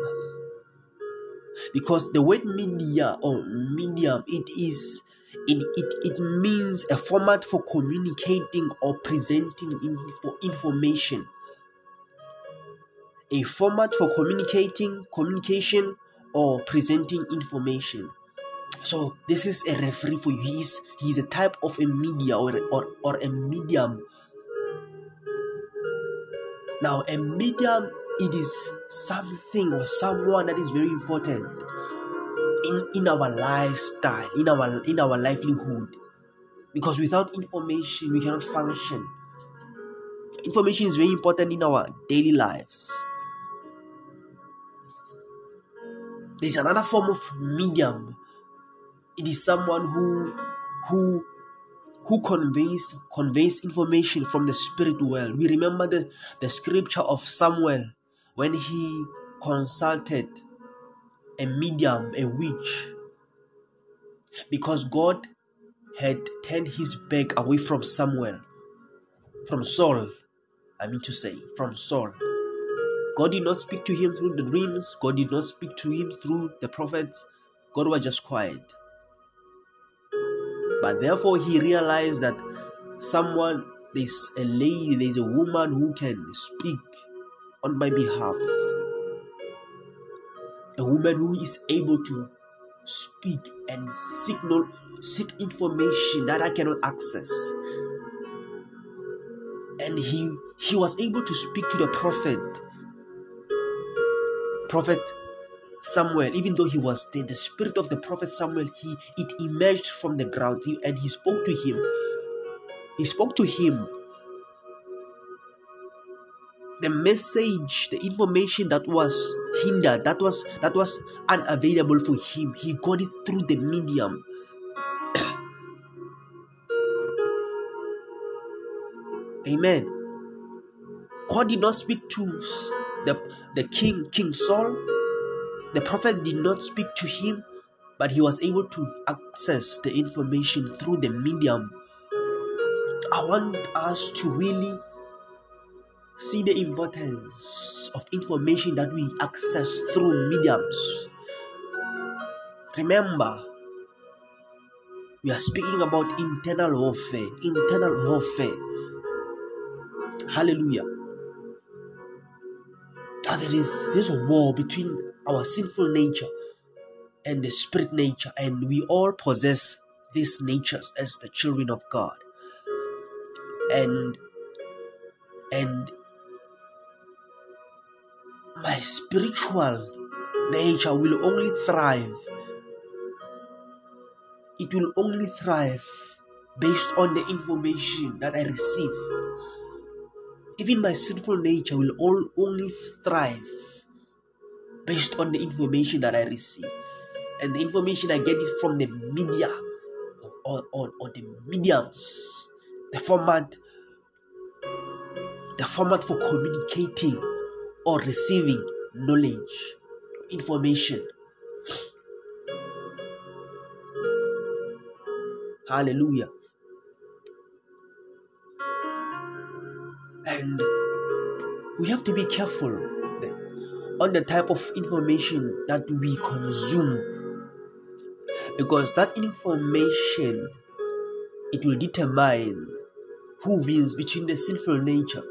Because the word media or medium, it is it, it, it means a format for communicating or presenting info, information. A format for communicating, communication, or presenting information. So this is a referee for you. He's he's a type of a media or, or, or a medium. Now a medium it is something or someone that is very important in, in our lifestyle, in our in our livelihood. Because without information, we cannot function. Information is very important in our daily lives. There's another form of medium. It is someone who who who conveys conveys information from the spirit world. We remember the, the scripture of Samuel when he consulted a medium, a witch, because God had turned his back away from Samuel, from Saul, I mean to say, from Saul. God did not speak to him through the dreams, God did not speak to him through the prophets, God was just quiet. But therefore, he realized that someone, there's a lady, there's a woman who can speak on my behalf a woman who is able to speak and signal seek information that I cannot access. And he he was able to speak to the prophet. Prophet Samuel, even though he was dead, the spirit of the prophet Samuel, he it emerged from the ground and he spoke to him. He spoke to him the message the information that was hindered that was that was unavailable for him. He got it through the medium. Amen. God did not speak to the, the king king saul. The prophet did not speak to him but he was able to access the information through the medium. I want us to really see the importance of information that we access through mediums. Remember, we are speaking about internal warfare. Internal warfare. Hallelujah. That there is this war between our sinful nature and the spirit nature, and we all possess these natures as the children of God. And and my spiritual nature will only thrive. It will only thrive based on the information that I receive. Even my sinful nature will all, only thrive based on the information that I receive. And the information I get is from the media or, or, or the mediums, the format, the format for communicating or receiving knowledge, information. Hallelujah. And we have to be careful on the type of information that we consume because that information it will determine who wins between the sinful nature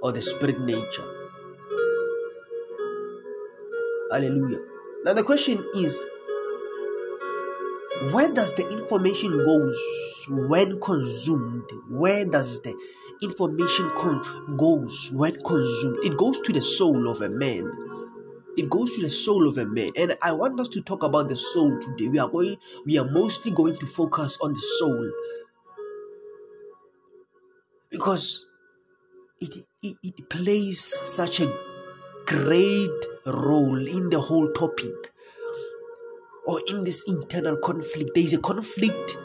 or the spirit nature hallelujah. Now the question is where does the information goes when consumed? Where does the information con- goes when consumed? It goes to the soul of a man. It goes to the soul of a man. And i want us to talk about the soul today. We are going we are mostly going to focus on the soul. Because it, it, it plays such a great role in the whole topic or in this internal conflict. There is a conflict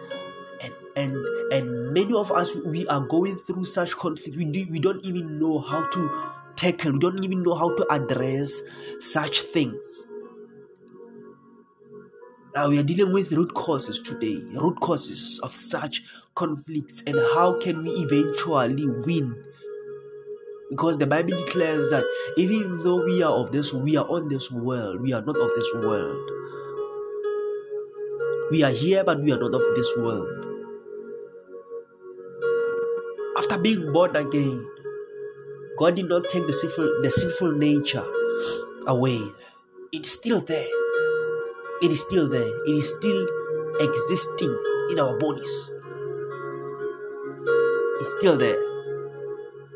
and and and many of us we are going through such conflict. We do we don't even know how to tackle we don't even know how to address such things. Now we are dealing with root causes today root causes of such conflicts and how can we eventually win because the bible declares that even though we are of this we are on this world. We are not of this world. We are here but we are not of this world. After being born again god did not take the sinful the sinful nature away. It's still there. It is still there. It is still existing in our bodies. It's still there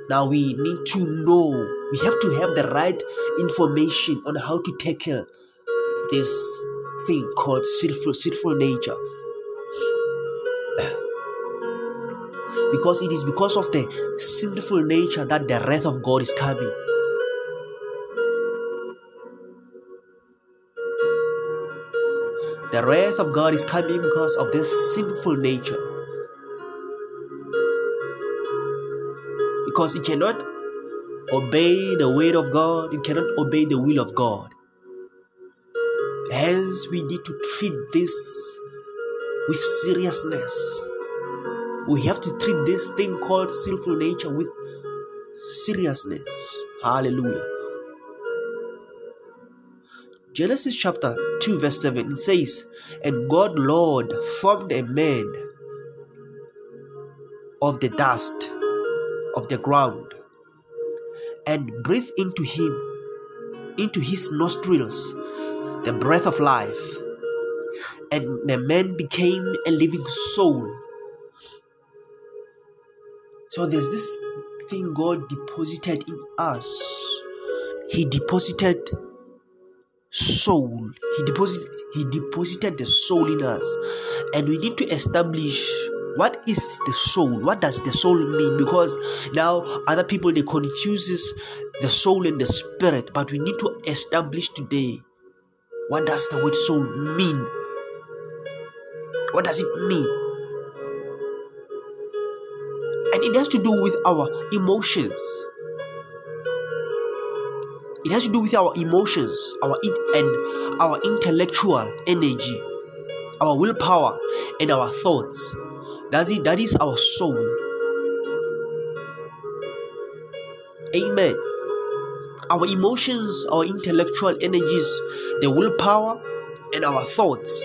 now we need to know we have to have the right information on how to tackle this thing called sinful sinful nature because it is because of the sinful nature that the wrath of God is coming. The wrath of God is coming because of this sinful nature. Because it cannot obey the word of God, it cannot obey the will of God. Hence, we need to treat this with seriousness. We have to treat this thing called sinful nature with seriousness. Hallelujah. Genesis chapter 2, verse 7 it says, And God, Lord, formed a man of the dust of the ground and breathed into him, into his nostrils, the breath of life. And the man became a living soul. So there's this thing God deposited in us. He deposited soul. He deposited he deposited the soul in us. And we need to establish what is the soul? What does the soul mean? Because now other people they confuses the soul and the spirit, but we need to establish today what does the word soul mean? What does it mean? And it has to do with our emotions. It has to do with our emotions, our and our intellectual energy, our willpower, and our thoughts. That's it. That is our soul. Amen. Our emotions, our intellectual energies, the willpower, and our thoughts.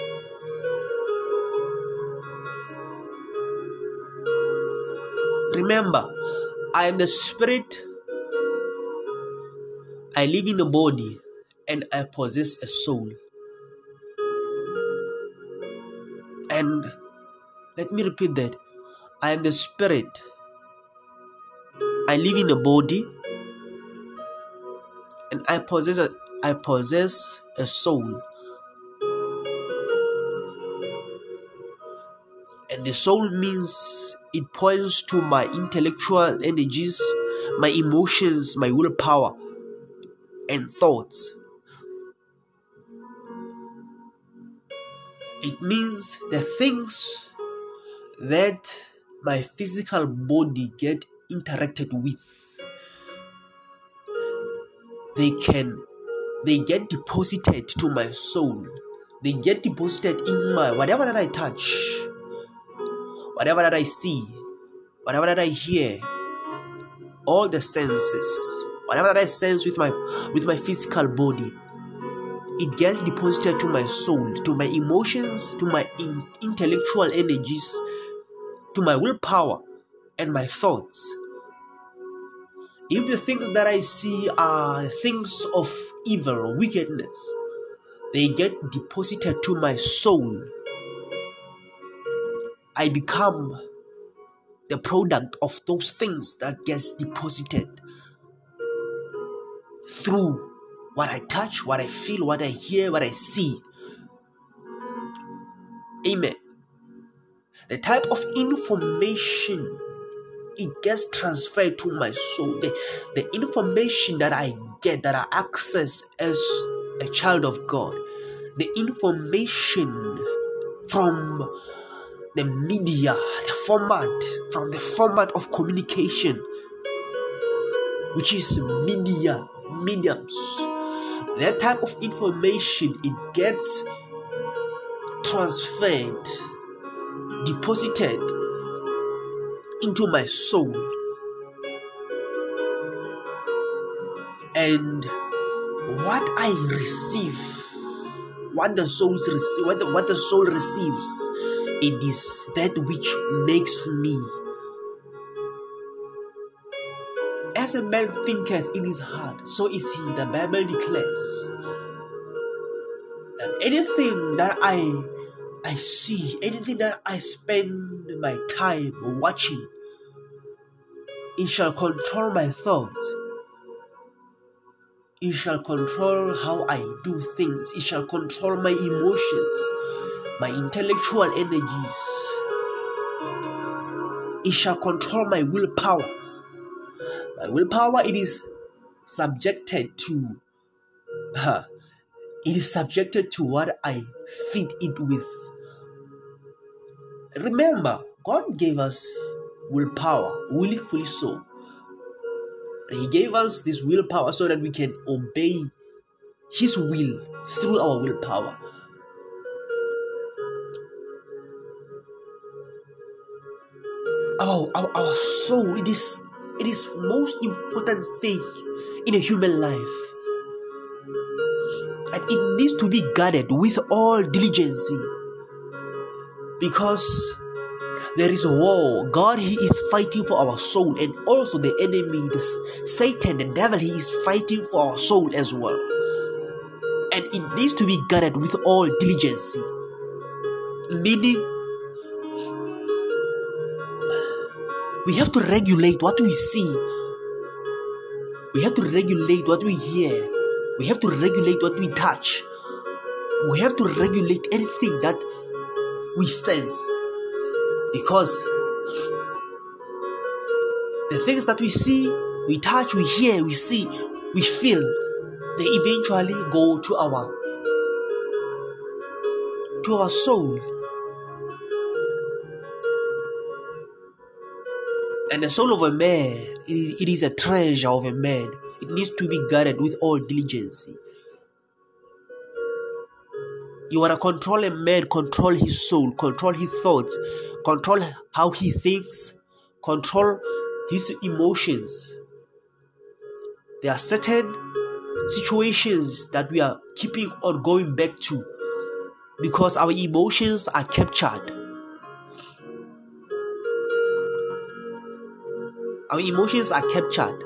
Remember, I am the spirit. I live in the body and I possess a soul. And let me repeat that. I am the spirit. I live in a body and I possess a, I possess a soul. And the soul means it points to my intellectual energies, my emotions, my willpower, and thoughts. It means the things that my physical body get interacted with they can they get deposited to my soul. They get deposited in my whatever that i touch whatever that i see whatever that i hear all the senses whatever that i sense with my with my physical body it gets deposited to my soul to my emotions to my in- intellectual energies to my willpower and my thoughts if the things that I see are things of evil or wickedness, they get deposited to my soul. I become the product of those things that gets deposited through what I touch, what I feel, what I hear, what I see. Amen. The type of information it gets transferred to my soul. The, the information that I get, that I access as a child of God, the information from the media, the format, from the format of communication, which is media, mediums. That type of information it gets transferred, deposited into my soul. And what I receive, what the soul receive, what the, what the soul receives, it is that which makes me. As a man thinketh in his heart, so is he, the Bible declares. And anything that I I see, anything that I spend my time watching, it shall control my thoughts. It shall control how I do things. It shall control my emotions, my intellectual energies. It shall control my willpower. My willpower, it is subjected to, uh, it is subjected to what I feed it with. Remember, God gave us willpower, willfully so. He gave us this willpower so that we can obey His will through our willpower. Our, our, our soul, it is it is most important thing in a human life. And it needs to be guarded with all diligence because there is a war. God, He is fighting for our soul, and also the enemy, the Satan, the devil, He is fighting for our soul as well. And it needs to be guarded with all diligence. Meaning, we have to regulate what we see, we have to regulate what we hear, we have to regulate what we touch, we have to regulate anything that we sense because the things that we see, we touch, we hear, we see, we feel, they eventually go to our to our soul. And the soul of a man, it, it is a treasure of a man. It needs to be guarded with all diligence. You want to control a man, control his soul, control his thoughts, control how he thinks, control his emotions. There are certain situations that we are keeping on going back to because our emotions are captured. Our emotions are captured.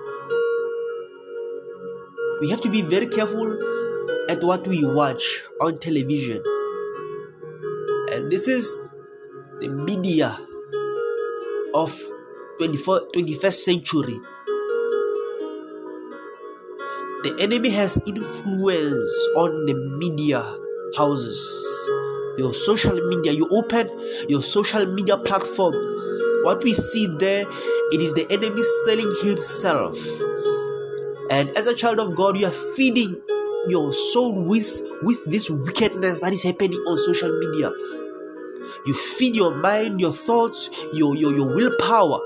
We have to be very careful at what we watch on television. And this is the media of 21st century. The enemy has influence on the media houses. Your social media, you open your social media platforms. What we see there, it is the enemy selling himself. And as a child of God, you are feeding your soul with with this wickedness that is happening on social media. You feed your mind your thoughts your your, your willpower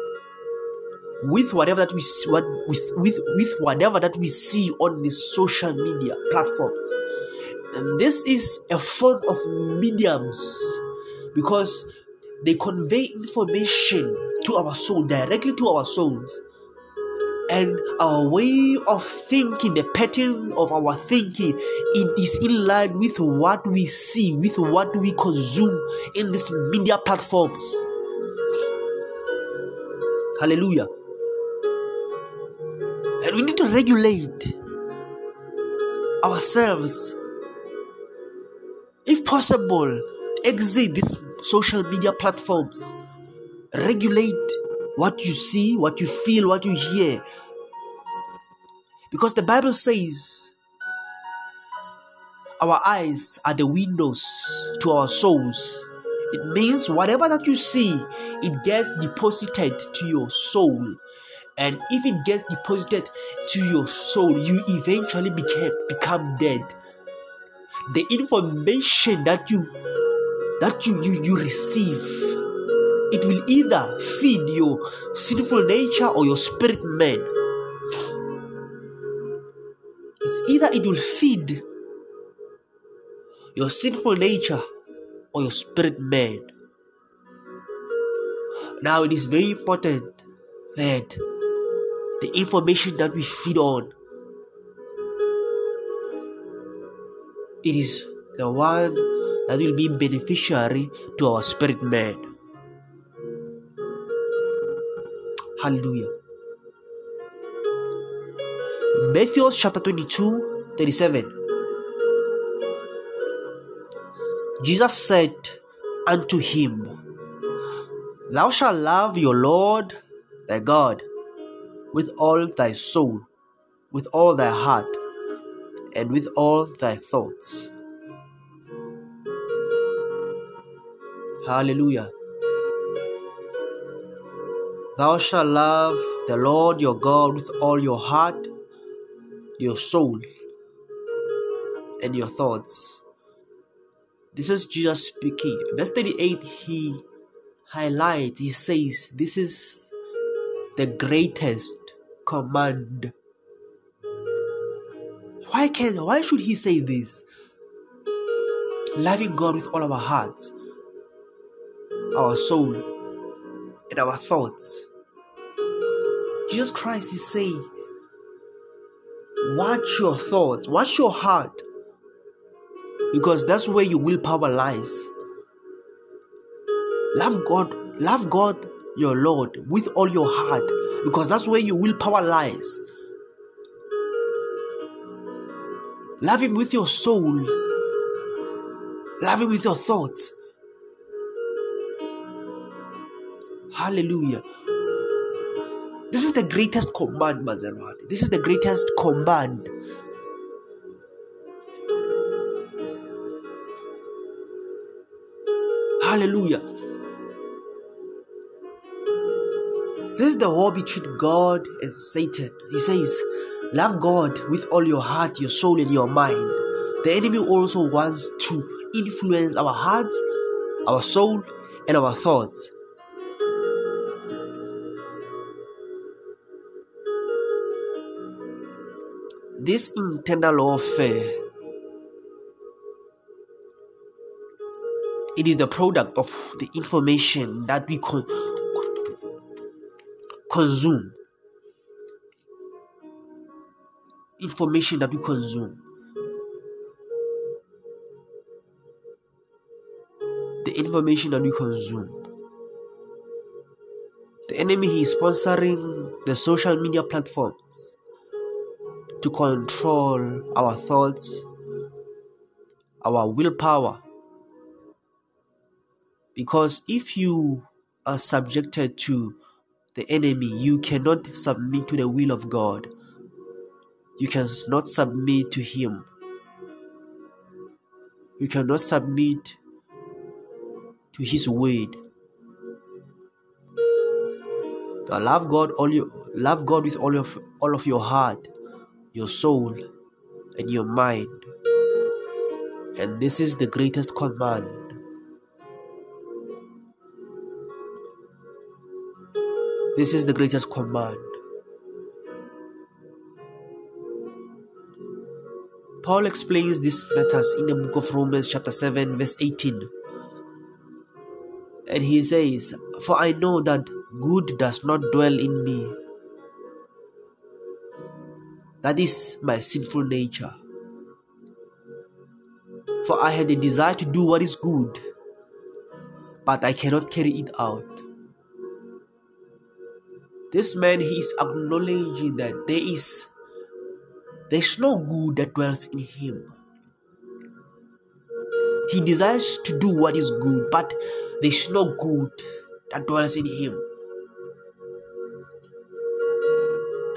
with whatever that we what with with with whatever that we see on the social media platforms. And this is a form of mediums because they convey information to our soul directly to our souls and our way of thinking the pattern of our thinking it is in line with what we see with what we consume in these media platforms. Hallelujah. And we need to regulate ourselves. If possible exit these social media platforms. Regulate what you see what you feel what you hear because the bible says our eyes are the windows to our souls. It means whatever that you see it gets deposited to your soul. And if it gets deposited to your soul you eventually became, become dead. The information that you that you, you you receive it will either feed your sinful nature or your spirit man either it will feed your sinful nature or your spirit man now it is very important that the information that we feed on it is the one that will be beneficiary to our spirit man. Hallelujah. Matthew chapter 22, 37. Jesus said unto him, Thou shalt love your Lord thy God with all thy soul, with all thy heart, and with all thy thoughts. Hallelujah. Thou shalt love the Lord your God with all your heart, your soul, and your thoughts. This is Jesus speaking. Verse 38, he highlights, he says, This is the greatest command. Why can why should he say this? Loving God with all our hearts, our soul, and our thoughts. Jesus Christ is saying, watch your thoughts, watch your heart, because that's where your willpower lies. Love God, love God, your Lord, with all your heart, because that's where your willpower lies. Love Him with your soul, love Him with your thoughts. Hallelujah. This is the greatest command, Maserati. This is the greatest command. Hallelujah. This is the war between God and Satan. He says, Love God with all your heart, your soul, and your mind. The enemy also wants to influence our hearts, our soul, and our thoughts. This internal warfare it is the product of the information that we con- consume. Information that we consume. The information that we consume. The enemy is sponsoring the social media platforms to control our thoughts our willpower because if you are subjected to the enemy, you cannot submit to the will of God. You cannot submit to Him. You cannot submit to His word. Love God all you love God with all of all of your heart, your soul, and your mind. And this is the greatest command. This is the greatest command. Paul explains these matters in the book of Romans, chapter 7, verse 18. And he says, For I know that good does not dwell in me. That is my sinful nature. For I had a desire to do what is good, but I cannot carry it out. This man he is acknowledging that there is there is no good that dwells in him. He desires to do what is good, but there is no good that dwells in him.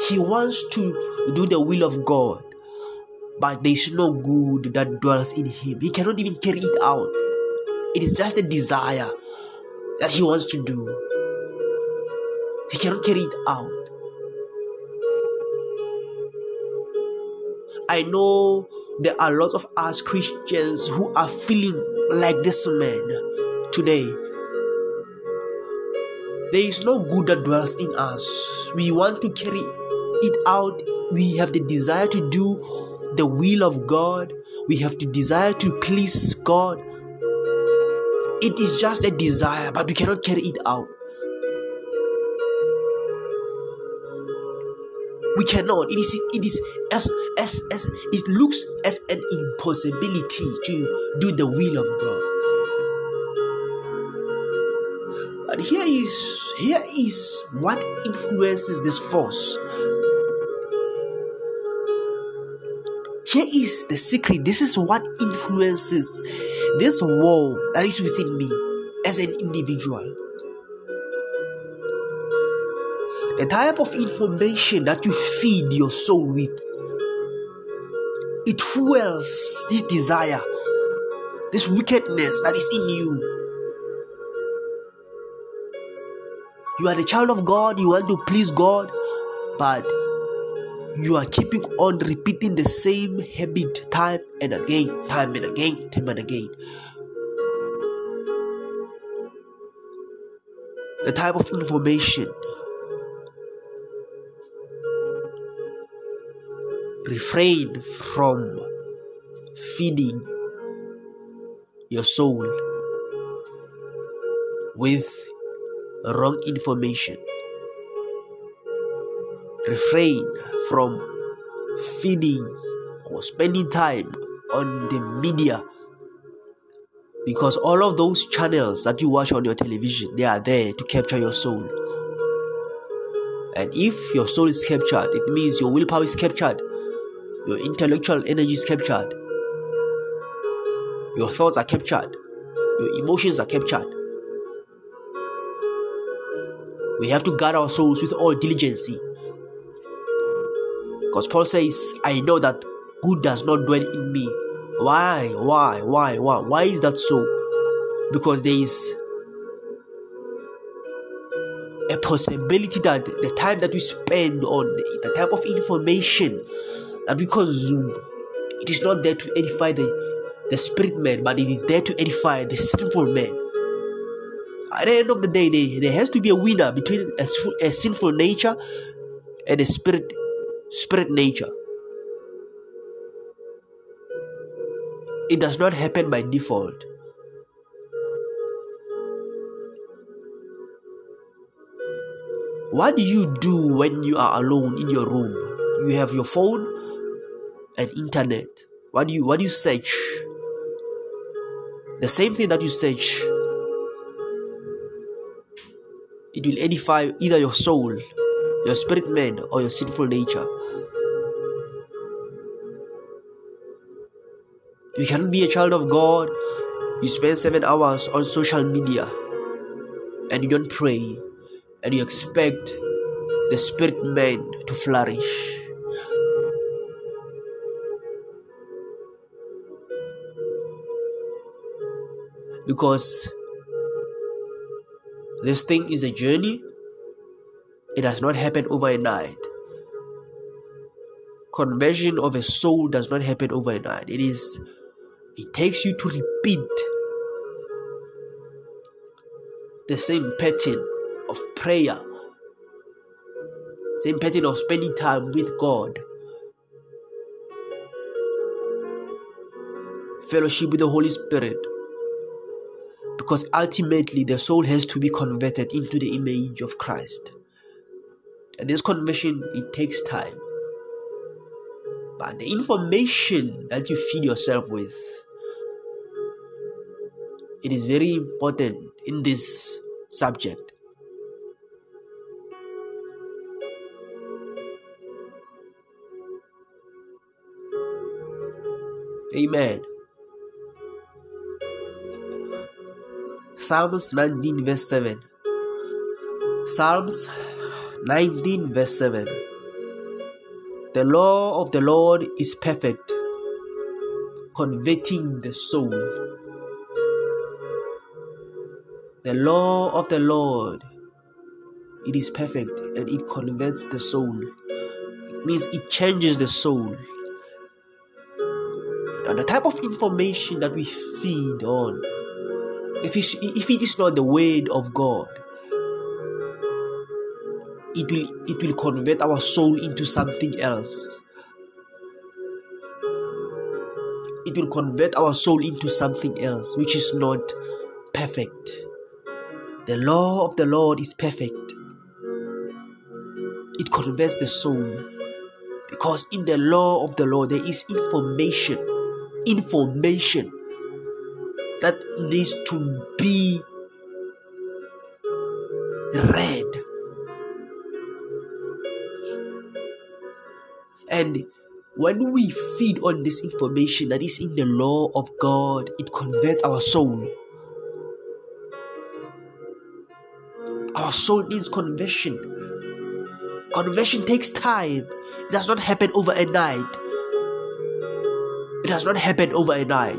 He wants to do the will of God, but there is no good that dwells in him. He cannot even carry it out. It is just a desire that he wants to do. He cannot carry it out. I know there are lots of us Christians who are feeling like this man today. There is no good that dwells in us. We want to carry it out. We have the desire to do the will of God. We have the desire to please God. It is just a desire, but we cannot carry it out. we cannot it is it is as as as it looks as an impossibility to do the will of god but here is here is what influences this force here is the secret. This is what influences this wall that is within me as an individual. The type of information that you feed your soul with it fuels this desire this wickedness that is in you. You are the child of god you want to please god but you are keeping on repeating the same habit time and again time and again time and again the type of information refrain from feeding your soul with wrong information. Refrain from feeding or spending time on the media because all of those channels that you watch on your television they are there to capture your soul and if your soul is captured it means your willpower is captured your intellectual energy is captured. Your thoughts are captured. Your emotions are captured. We have to guard our souls with all diligence. Because Paul says, I know that good does not dwell in me. Why? Why? Why? Why? Why is that so? Because there is a possibility that the time that we spend on the type of information and because Zoom, it is not there to edify the, the spirit man, but it is there to edify the sinful man. At the end of the day, there, there has to be a winner between a, a sinful nature and a spirit spirit nature. It does not happen by default. What do you do when you are alone in your room? You have your phone and internet what do you what do you search the same thing that you search it will edify either your soul your spirit man or your sinful nature you cannot be a child of god you spend seven hours on social media and you don't pray and you expect the spirit man to flourish because this thing is a journey. It does not happen overnight. conversion of a soul does not happen overnight. It is it takes you to repeat the same pattern of prayer, same pattern of spending time with God, fellowship with the Holy Spirit. Because ultimately, the soul has to be converted into the image of Christ. And this conversion, it takes time. The information that you feed yourself with, it is very important in this subject. Amen. Psalms 19, verse 7. Psalms 19, verse 7. The law of the Lord is perfect, converting the soul. The law of the Lord, it is perfect and it converts the soul. It means it changes the soul. Now, the type of information that we feed on, if, if it is not the word of God, it will it will convert our soul into something else. It will convert our soul into something else which is not perfect. The law of the lord is perfect. It converts the soul. Because in the law of the lord there is information information that needs to be read And when we feed on this information that is in the law of God, it converts our soul. Our soul needs conversion. Conversion takes time. It does not happen over a night. It does not happen over a night.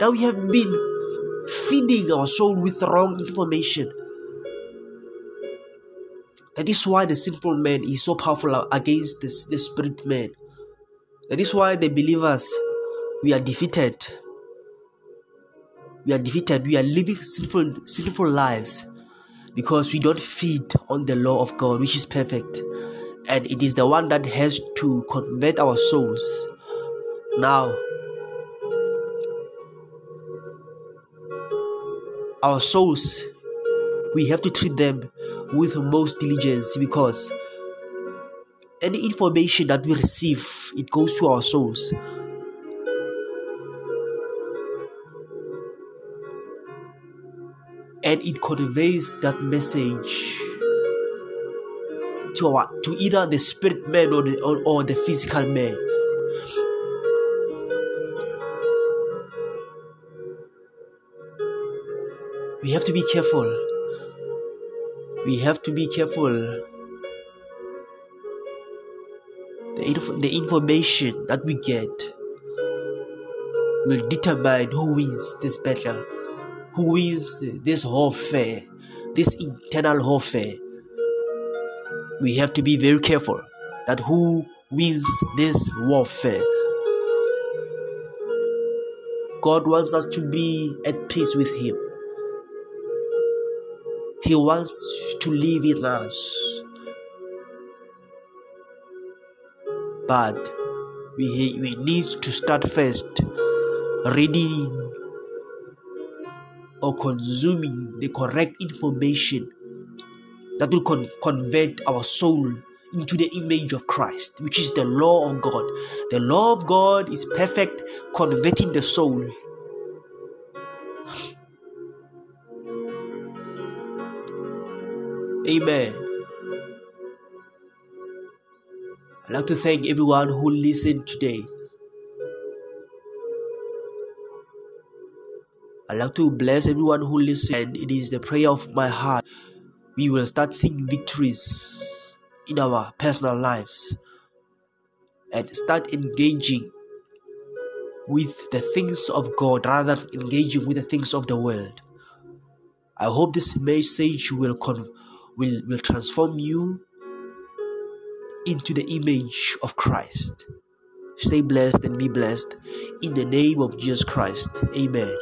Now we have been feeding our soul with wrong information. That is why the sinful man is so powerful against the, the spirit man. That is why the believers we are defeated. We are defeated. We are living sinful sinful lives because we don't feed on the law of God, which is perfect. And it is the one that has to convert our souls. Now, our souls, we have to treat them with most diligence because any information that we receive it goes to our souls. And it conveys that message to our to either the spirit man or the or, or the physical man. We have to be careful we have to be careful. The, inf- the information that we get will determine who wins this battle, who wins this warfare, this internal warfare. We have to be very careful that who wins this warfare. God wants us to be at peace with Him. He wants to live in us. But we, we need to start first reading or consuming the correct information that will con- convert our soul into the image of Christ, which is the law of God. The law of God is perfect, converting the soul Amen. I'd like to thank everyone who listened today. I'd like to bless everyone who listened. And it is the prayer of my heart. We will start seeing victories in our personal lives and start engaging with the things of God rather than engaging with the things of the world. I hope this message will con- will, will transform you into the image of Christ. Stay blessed and be blessed in the name of Jesus Christ. Amen.